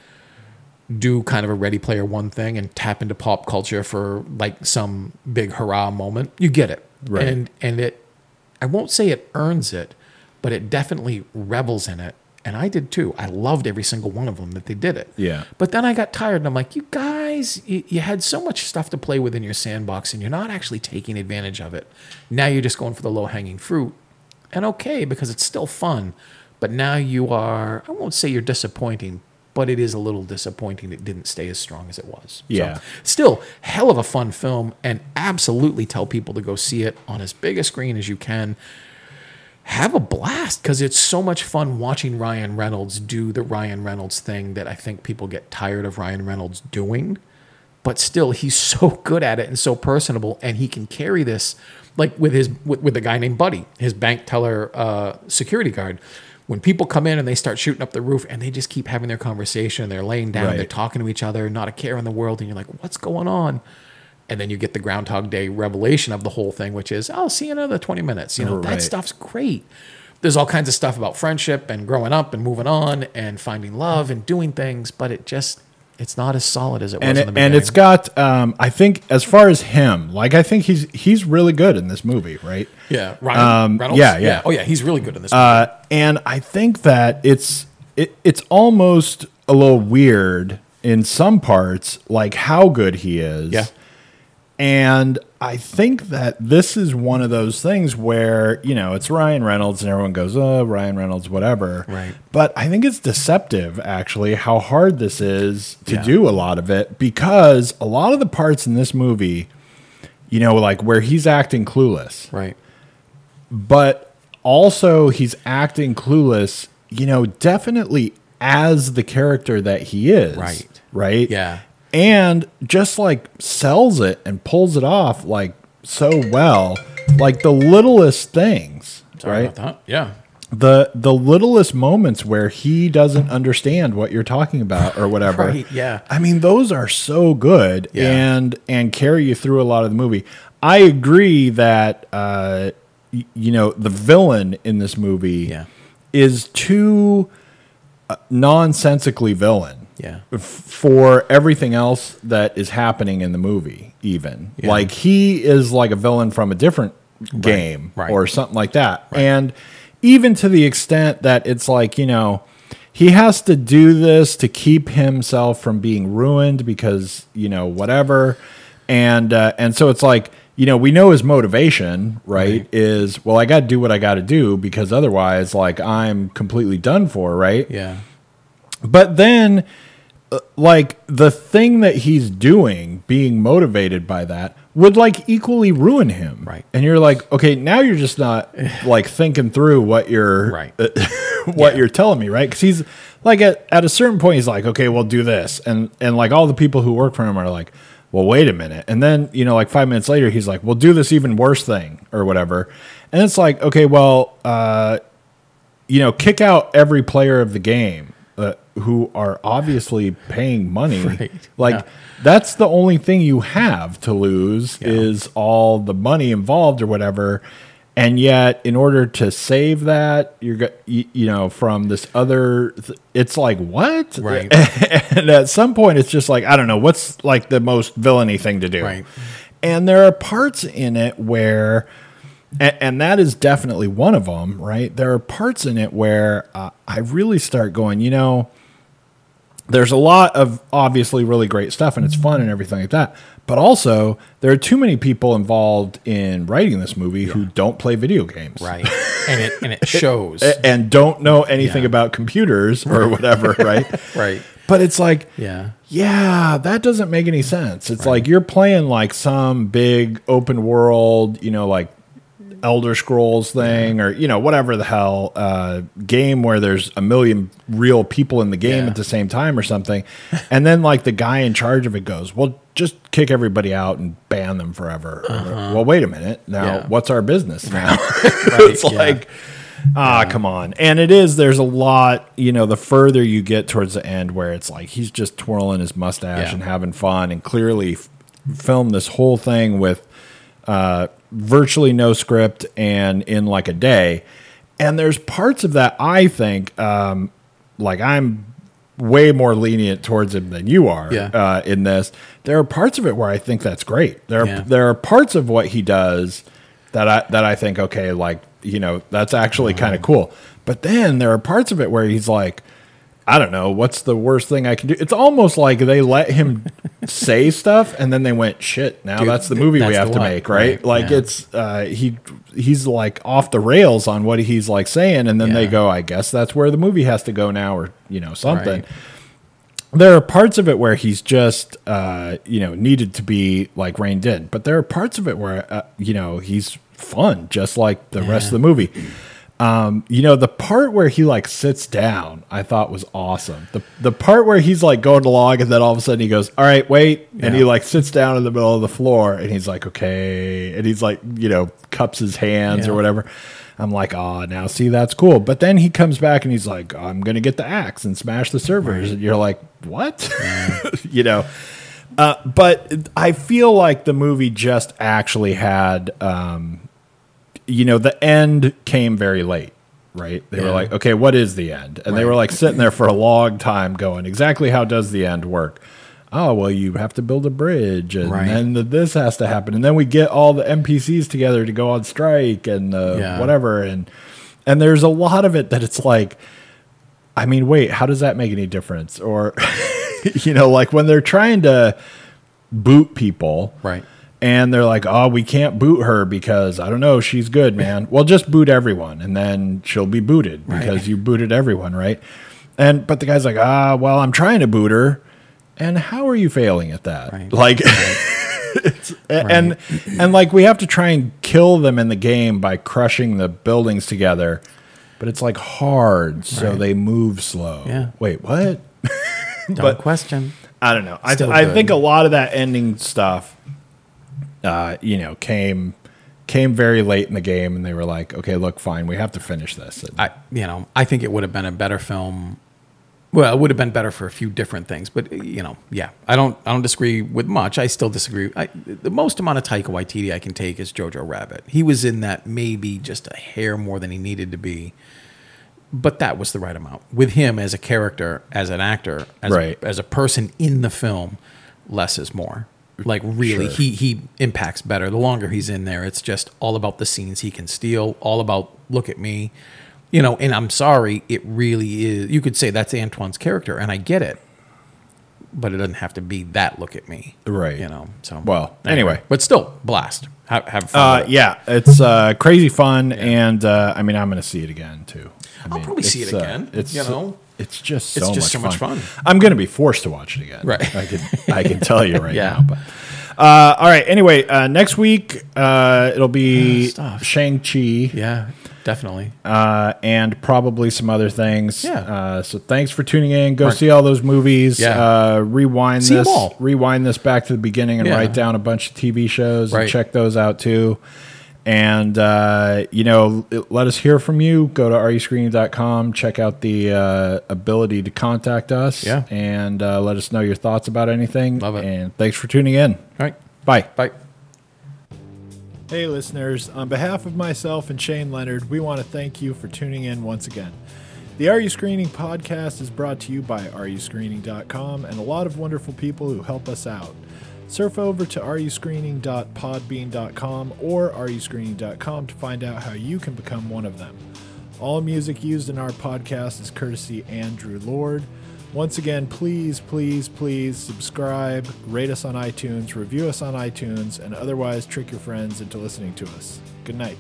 [SPEAKER 2] do kind of a ready player one thing and tap into pop culture for like some big hurrah moment, you get it.
[SPEAKER 1] Right.
[SPEAKER 2] And and it I won't say it earns it, but it definitely revels in it. And I did too. I loved every single one of them that they did it.
[SPEAKER 1] Yeah.
[SPEAKER 2] But then I got tired and I'm like, you guys, you, you had so much stuff to play with in your sandbox and you're not actually taking advantage of it. Now you're just going for the low hanging fruit. And okay, because it's still fun. But now you are, I won't say you're disappointing, but it is a little disappointing it didn't stay as strong as it was.
[SPEAKER 1] Yeah.
[SPEAKER 2] So, still, hell of a fun film and absolutely tell people to go see it on as big a screen as you can. Have a blast because it's so much fun watching Ryan Reynolds do the Ryan Reynolds thing that I think people get tired of Ryan Reynolds doing. But still, he's (laughs) so good at it and so personable, and he can carry this like with his with, with the guy named Buddy, his bank teller uh, security guard. When people come in and they start shooting up the roof and they just keep having their conversation, they're laying down,
[SPEAKER 1] Right.
[SPEAKER 2] they're talking to each other, not a care in the world, and you're like, what's going on? And then you get the Groundhog Day revelation of the whole thing, which is, I'll see you in another 20 minutes. You know,
[SPEAKER 1] Right.
[SPEAKER 2] that stuff's great. There's all kinds of stuff about friendship and growing up and moving on and finding love and doing things, but it just, it's not as solid as it was
[SPEAKER 1] and
[SPEAKER 2] in
[SPEAKER 1] it,
[SPEAKER 2] the beginning.
[SPEAKER 1] and it's got um, I think as far as him, like I think he's he's really good in this movie, right?
[SPEAKER 2] yeah, Ryan
[SPEAKER 1] um,
[SPEAKER 2] Reynolds.
[SPEAKER 1] yeah, yeah.
[SPEAKER 2] Oh, yeah, he's really good in this.
[SPEAKER 1] Uh, and I think that it's it, it's almost a little weird in some parts, like how good he is.
[SPEAKER 2] Yeah.
[SPEAKER 1] And I think that this is one of those things where, you know, it's Ryan Reynolds and everyone goes, oh, Ryan Reynolds, whatever.
[SPEAKER 2] Right.
[SPEAKER 1] But I think it's deceptive, actually, how hard this is to
[SPEAKER 2] Yeah.
[SPEAKER 1] do a lot of it because a lot of the parts in this movie, you know, like where he's acting clueless
[SPEAKER 2] right.
[SPEAKER 1] but also he's acting clueless, you know, definitely as the character that he is.
[SPEAKER 2] Right.
[SPEAKER 1] Right?
[SPEAKER 2] Yeah.
[SPEAKER 1] And just like sells it and pulls it off like so well, like the littlest things,
[SPEAKER 2] Sorry
[SPEAKER 1] right?
[SPEAKER 2] about that. Yeah.
[SPEAKER 1] The the littlest moments where he doesn't understand what you're talking about or (laughs) whatever.
[SPEAKER 2] Right, yeah.
[SPEAKER 1] I mean, those are so good
[SPEAKER 2] Yeah.
[SPEAKER 1] and and carry you through a lot of the movie. I agree that uh, y- you know the villain in this movie
[SPEAKER 2] Yeah.
[SPEAKER 1] is too uh, nonsensically villain
[SPEAKER 2] Yeah.
[SPEAKER 1] for everything else that is happening in the movie. Even
[SPEAKER 2] Yeah.
[SPEAKER 1] like he is like a villain from a different game
[SPEAKER 2] right.
[SPEAKER 1] or something like that, and even to the extent that it's like you know he has to do this to keep himself from being ruined because you know whatever and uh, and so it's like you know we know his motivation right,
[SPEAKER 2] Right.
[SPEAKER 1] is well i got to do what i got to do because otherwise like i'm completely done for right
[SPEAKER 2] Yeah.
[SPEAKER 1] but then like the thing that he's doing being motivated by that would like equally ruin him
[SPEAKER 2] Right.
[SPEAKER 1] and you're like okay now you're just not (sighs) like thinking through what you're
[SPEAKER 2] Right. (laughs)
[SPEAKER 1] what
[SPEAKER 2] Yeah.
[SPEAKER 1] you're telling me right because he's like at, at a certain point he's like okay we'll do this and and like all the people who work for him are like well wait a minute and then you know like five minutes later he's like we'll do this even worse thing or whatever and it's like okay well uh you know, kick out every player of the game uh, who are obviously paying money. (laughs)
[SPEAKER 2] Right.
[SPEAKER 1] Like
[SPEAKER 2] Yeah.
[SPEAKER 1] that's the only thing you have to lose
[SPEAKER 2] Yeah.
[SPEAKER 1] is all the money involved or whatever. And yet, in order to save that, you're go- you, you know from this other. Th- it's like what?
[SPEAKER 2] Right. (laughs)
[SPEAKER 1] and at some point, it's just like I don't know what's like the most villainy thing to do.
[SPEAKER 2] Right.
[SPEAKER 1] And there are parts in it where, and, and that is definitely one of them, right? There are parts in it where uh, I really start going, you know, there's a lot of obviously really great stuff and it's fun and everything like that. But also, there are too many people involved in writing this movie who don't play video games.
[SPEAKER 2] Right. and it and it (laughs) shows.
[SPEAKER 1] And don't know anything
[SPEAKER 2] Yeah.
[SPEAKER 1] about computers or whatever, (laughs) right?
[SPEAKER 2] right.
[SPEAKER 1] But it's like,
[SPEAKER 2] Yeah.
[SPEAKER 1] yeah, that doesn't make any sense. It's like you're playing like some big open world, you know, like Elder Scrolls thing or, you know, whatever the hell uh, game where there's a million real people in the game
[SPEAKER 2] Yeah.
[SPEAKER 1] at the same time or something. (laughs) and then like the guy in charge of it goes, well, just kick everybody out and ban them forever. Well, wait a minute. Now,
[SPEAKER 2] Uh-huh. Yeah.
[SPEAKER 1] what's our business now? (laughs) it's
[SPEAKER 2] yeah.
[SPEAKER 1] like, Ah, come on. And it is, there's a lot, you know, the further you get towards the end where it's like he's just twirling his mustache
[SPEAKER 2] Yeah.
[SPEAKER 1] and having fun and clearly f- filmed this whole thing with uh, virtually no script and in like a day. And there's parts of that I think, um, like I'm way more lenient towards him than you are
[SPEAKER 2] Yeah.
[SPEAKER 1] uh, in this. There are parts of it where I think that's great. There are
[SPEAKER 2] Yeah.
[SPEAKER 1] there are parts of what he does that I that I think okay, like you know that's actually kind of cool. But then there are parts of it where he's like, I don't know, what's the worst thing I can do? It's almost like they let him (laughs) say stuff and then they went, shit, now
[SPEAKER 2] Dude,
[SPEAKER 1] that's the movie we have to make, right?
[SPEAKER 2] right,
[SPEAKER 1] Like
[SPEAKER 2] yeah.
[SPEAKER 1] it's uh, he he's like off the rails on what he's like saying, and then they go, I guess that's where the movie has to go now, or you know something
[SPEAKER 2] Right.
[SPEAKER 1] there are parts of it where he's just uh, you know needed to be like reined in, but there are parts of it where uh, you know he's fun, just like the rest of the movie. Um, you know, the part where he like sits down, I thought was awesome. The the part where he's like going to log and then all of a sudden he goes, All right, wait. And he like sits down in the middle of the floor and he's like, Okay. And he's like, you know, cups his hands or whatever. I'm like, oh, now see, that's cool. But then he comes back and he's like, I'm going to get the axe and smash the servers. And you're like, what? (laughs) you know? Uh, but I feel like the movie just actually had, um, you know, the end came very late, right? They were like, okay, what is the end? And they were like sitting there for a long time going, exactly how does the end work? Oh, well, you have to build a bridge, and
[SPEAKER 2] Right.
[SPEAKER 1] then the, this has to happen, and then we get all the NPCs together to go on strike, and uh,
[SPEAKER 2] Yeah.
[SPEAKER 1] whatever, and and there's a lot of it that it's like, I mean, wait, how does that make any difference? Or, (laughs) you know, like when they're trying to boot people,
[SPEAKER 2] Right.
[SPEAKER 1] And they're like, "Oh, we can't boot her because I don't know, she's good, man." well, just boot everyone, and then she'll be booted
[SPEAKER 2] Right.
[SPEAKER 1] because you booted everyone, right? And but the guy's like, "Ah, well, I'm trying to boot her, and how are you failing at that?"
[SPEAKER 2] Right.
[SPEAKER 1] Like, (laughs) it's, and and like we have to try and kill them in the game by crushing the buildings together, but it's like hard, so
[SPEAKER 2] Right.
[SPEAKER 1] they move slow.
[SPEAKER 2] Yeah.
[SPEAKER 1] Wait, what?
[SPEAKER 2] Don't (laughs)
[SPEAKER 1] But-
[SPEAKER 2] question.
[SPEAKER 1] I don't know. I,
[SPEAKER 2] Still
[SPEAKER 1] I
[SPEAKER 2] good.
[SPEAKER 1] think a lot of that ending stuff, uh, you know, came came very late in the game, and they were like, "Okay, look, fine, we have to finish this." And-
[SPEAKER 2] I you know I think it would have been a better film. Well, it would have been better for a few different things, but you know, yeah, I don't I don't disagree with much. I still disagree. I, the most amount of Taika Waititi I can take is Jojo Rabbit. He was in that maybe just a hair more than he needed to be, but that was the right amount. With him as a character, as an actor, as
[SPEAKER 1] Right.
[SPEAKER 2] a, as a person in the film, less is more. Like really,
[SPEAKER 1] Sure.
[SPEAKER 2] he he impacts better the longer he's in there. It's just all about the scenes he can steal, all about look at me, you know. And I'm sorry, it really is. You could say that's Antwan's character, and I get it, but it doesn't have to be that look at me,
[SPEAKER 1] Right.
[SPEAKER 2] You know. So
[SPEAKER 1] Well, anyway.
[SPEAKER 2] but still blast. Have, have fun.
[SPEAKER 1] uh, yeah, it's uh, crazy fun, and uh, I mean, I'm going to see it again too. I
[SPEAKER 2] I'll
[SPEAKER 1] mean,
[SPEAKER 2] probably see it
[SPEAKER 1] uh,
[SPEAKER 2] again,
[SPEAKER 1] it's
[SPEAKER 2] you know?
[SPEAKER 1] It's just so
[SPEAKER 2] It's
[SPEAKER 1] much
[SPEAKER 2] so
[SPEAKER 1] fun.
[SPEAKER 2] much fun.
[SPEAKER 1] I'm going to be forced to watch it again.
[SPEAKER 2] Right.
[SPEAKER 1] I can I can tell you right (laughs)
[SPEAKER 2] Yeah.
[SPEAKER 1] now. But uh, all right. Anyway, uh, next week uh, it'll be. Shang Chi.
[SPEAKER 2] yeah, definitely.
[SPEAKER 1] uh, and probably some other things.
[SPEAKER 2] Yeah.
[SPEAKER 1] Uh, so thanks for tuning in. Go
[SPEAKER 2] Mark-
[SPEAKER 1] see all those movies.
[SPEAKER 2] Yeah.
[SPEAKER 1] Uh, rewind
[SPEAKER 2] See
[SPEAKER 1] this. Rewind this back to the beginning and
[SPEAKER 2] Yeah.
[SPEAKER 1] write down a bunch of TV shows and check those out too. And uh, you know, let us hear from you. Go to areyouscreening.com. Check out the uh, ability to contact us.
[SPEAKER 2] Yeah.
[SPEAKER 1] And uh, let us know your thoughts about anything.
[SPEAKER 2] Love it.
[SPEAKER 1] And thanks for tuning in.
[SPEAKER 2] All right,
[SPEAKER 1] Bye.
[SPEAKER 2] bye.
[SPEAKER 1] Hey, listeners. On behalf of myself and Shane Leonard, we want to thank you for tuning in once again. The Are You Screening podcast is brought to you by areyouscreening.com and a lot of wonderful people who help us out. Surf over to areyouscreening.podbean.com or areyouscreening.com to find out how you can become one of them. All music used in our podcast is courtesy Andrew Lord. Once again, please, please, please subscribe, rate us on iTunes, review us on iTunes, and otherwise trick your friends into listening to us. Good night.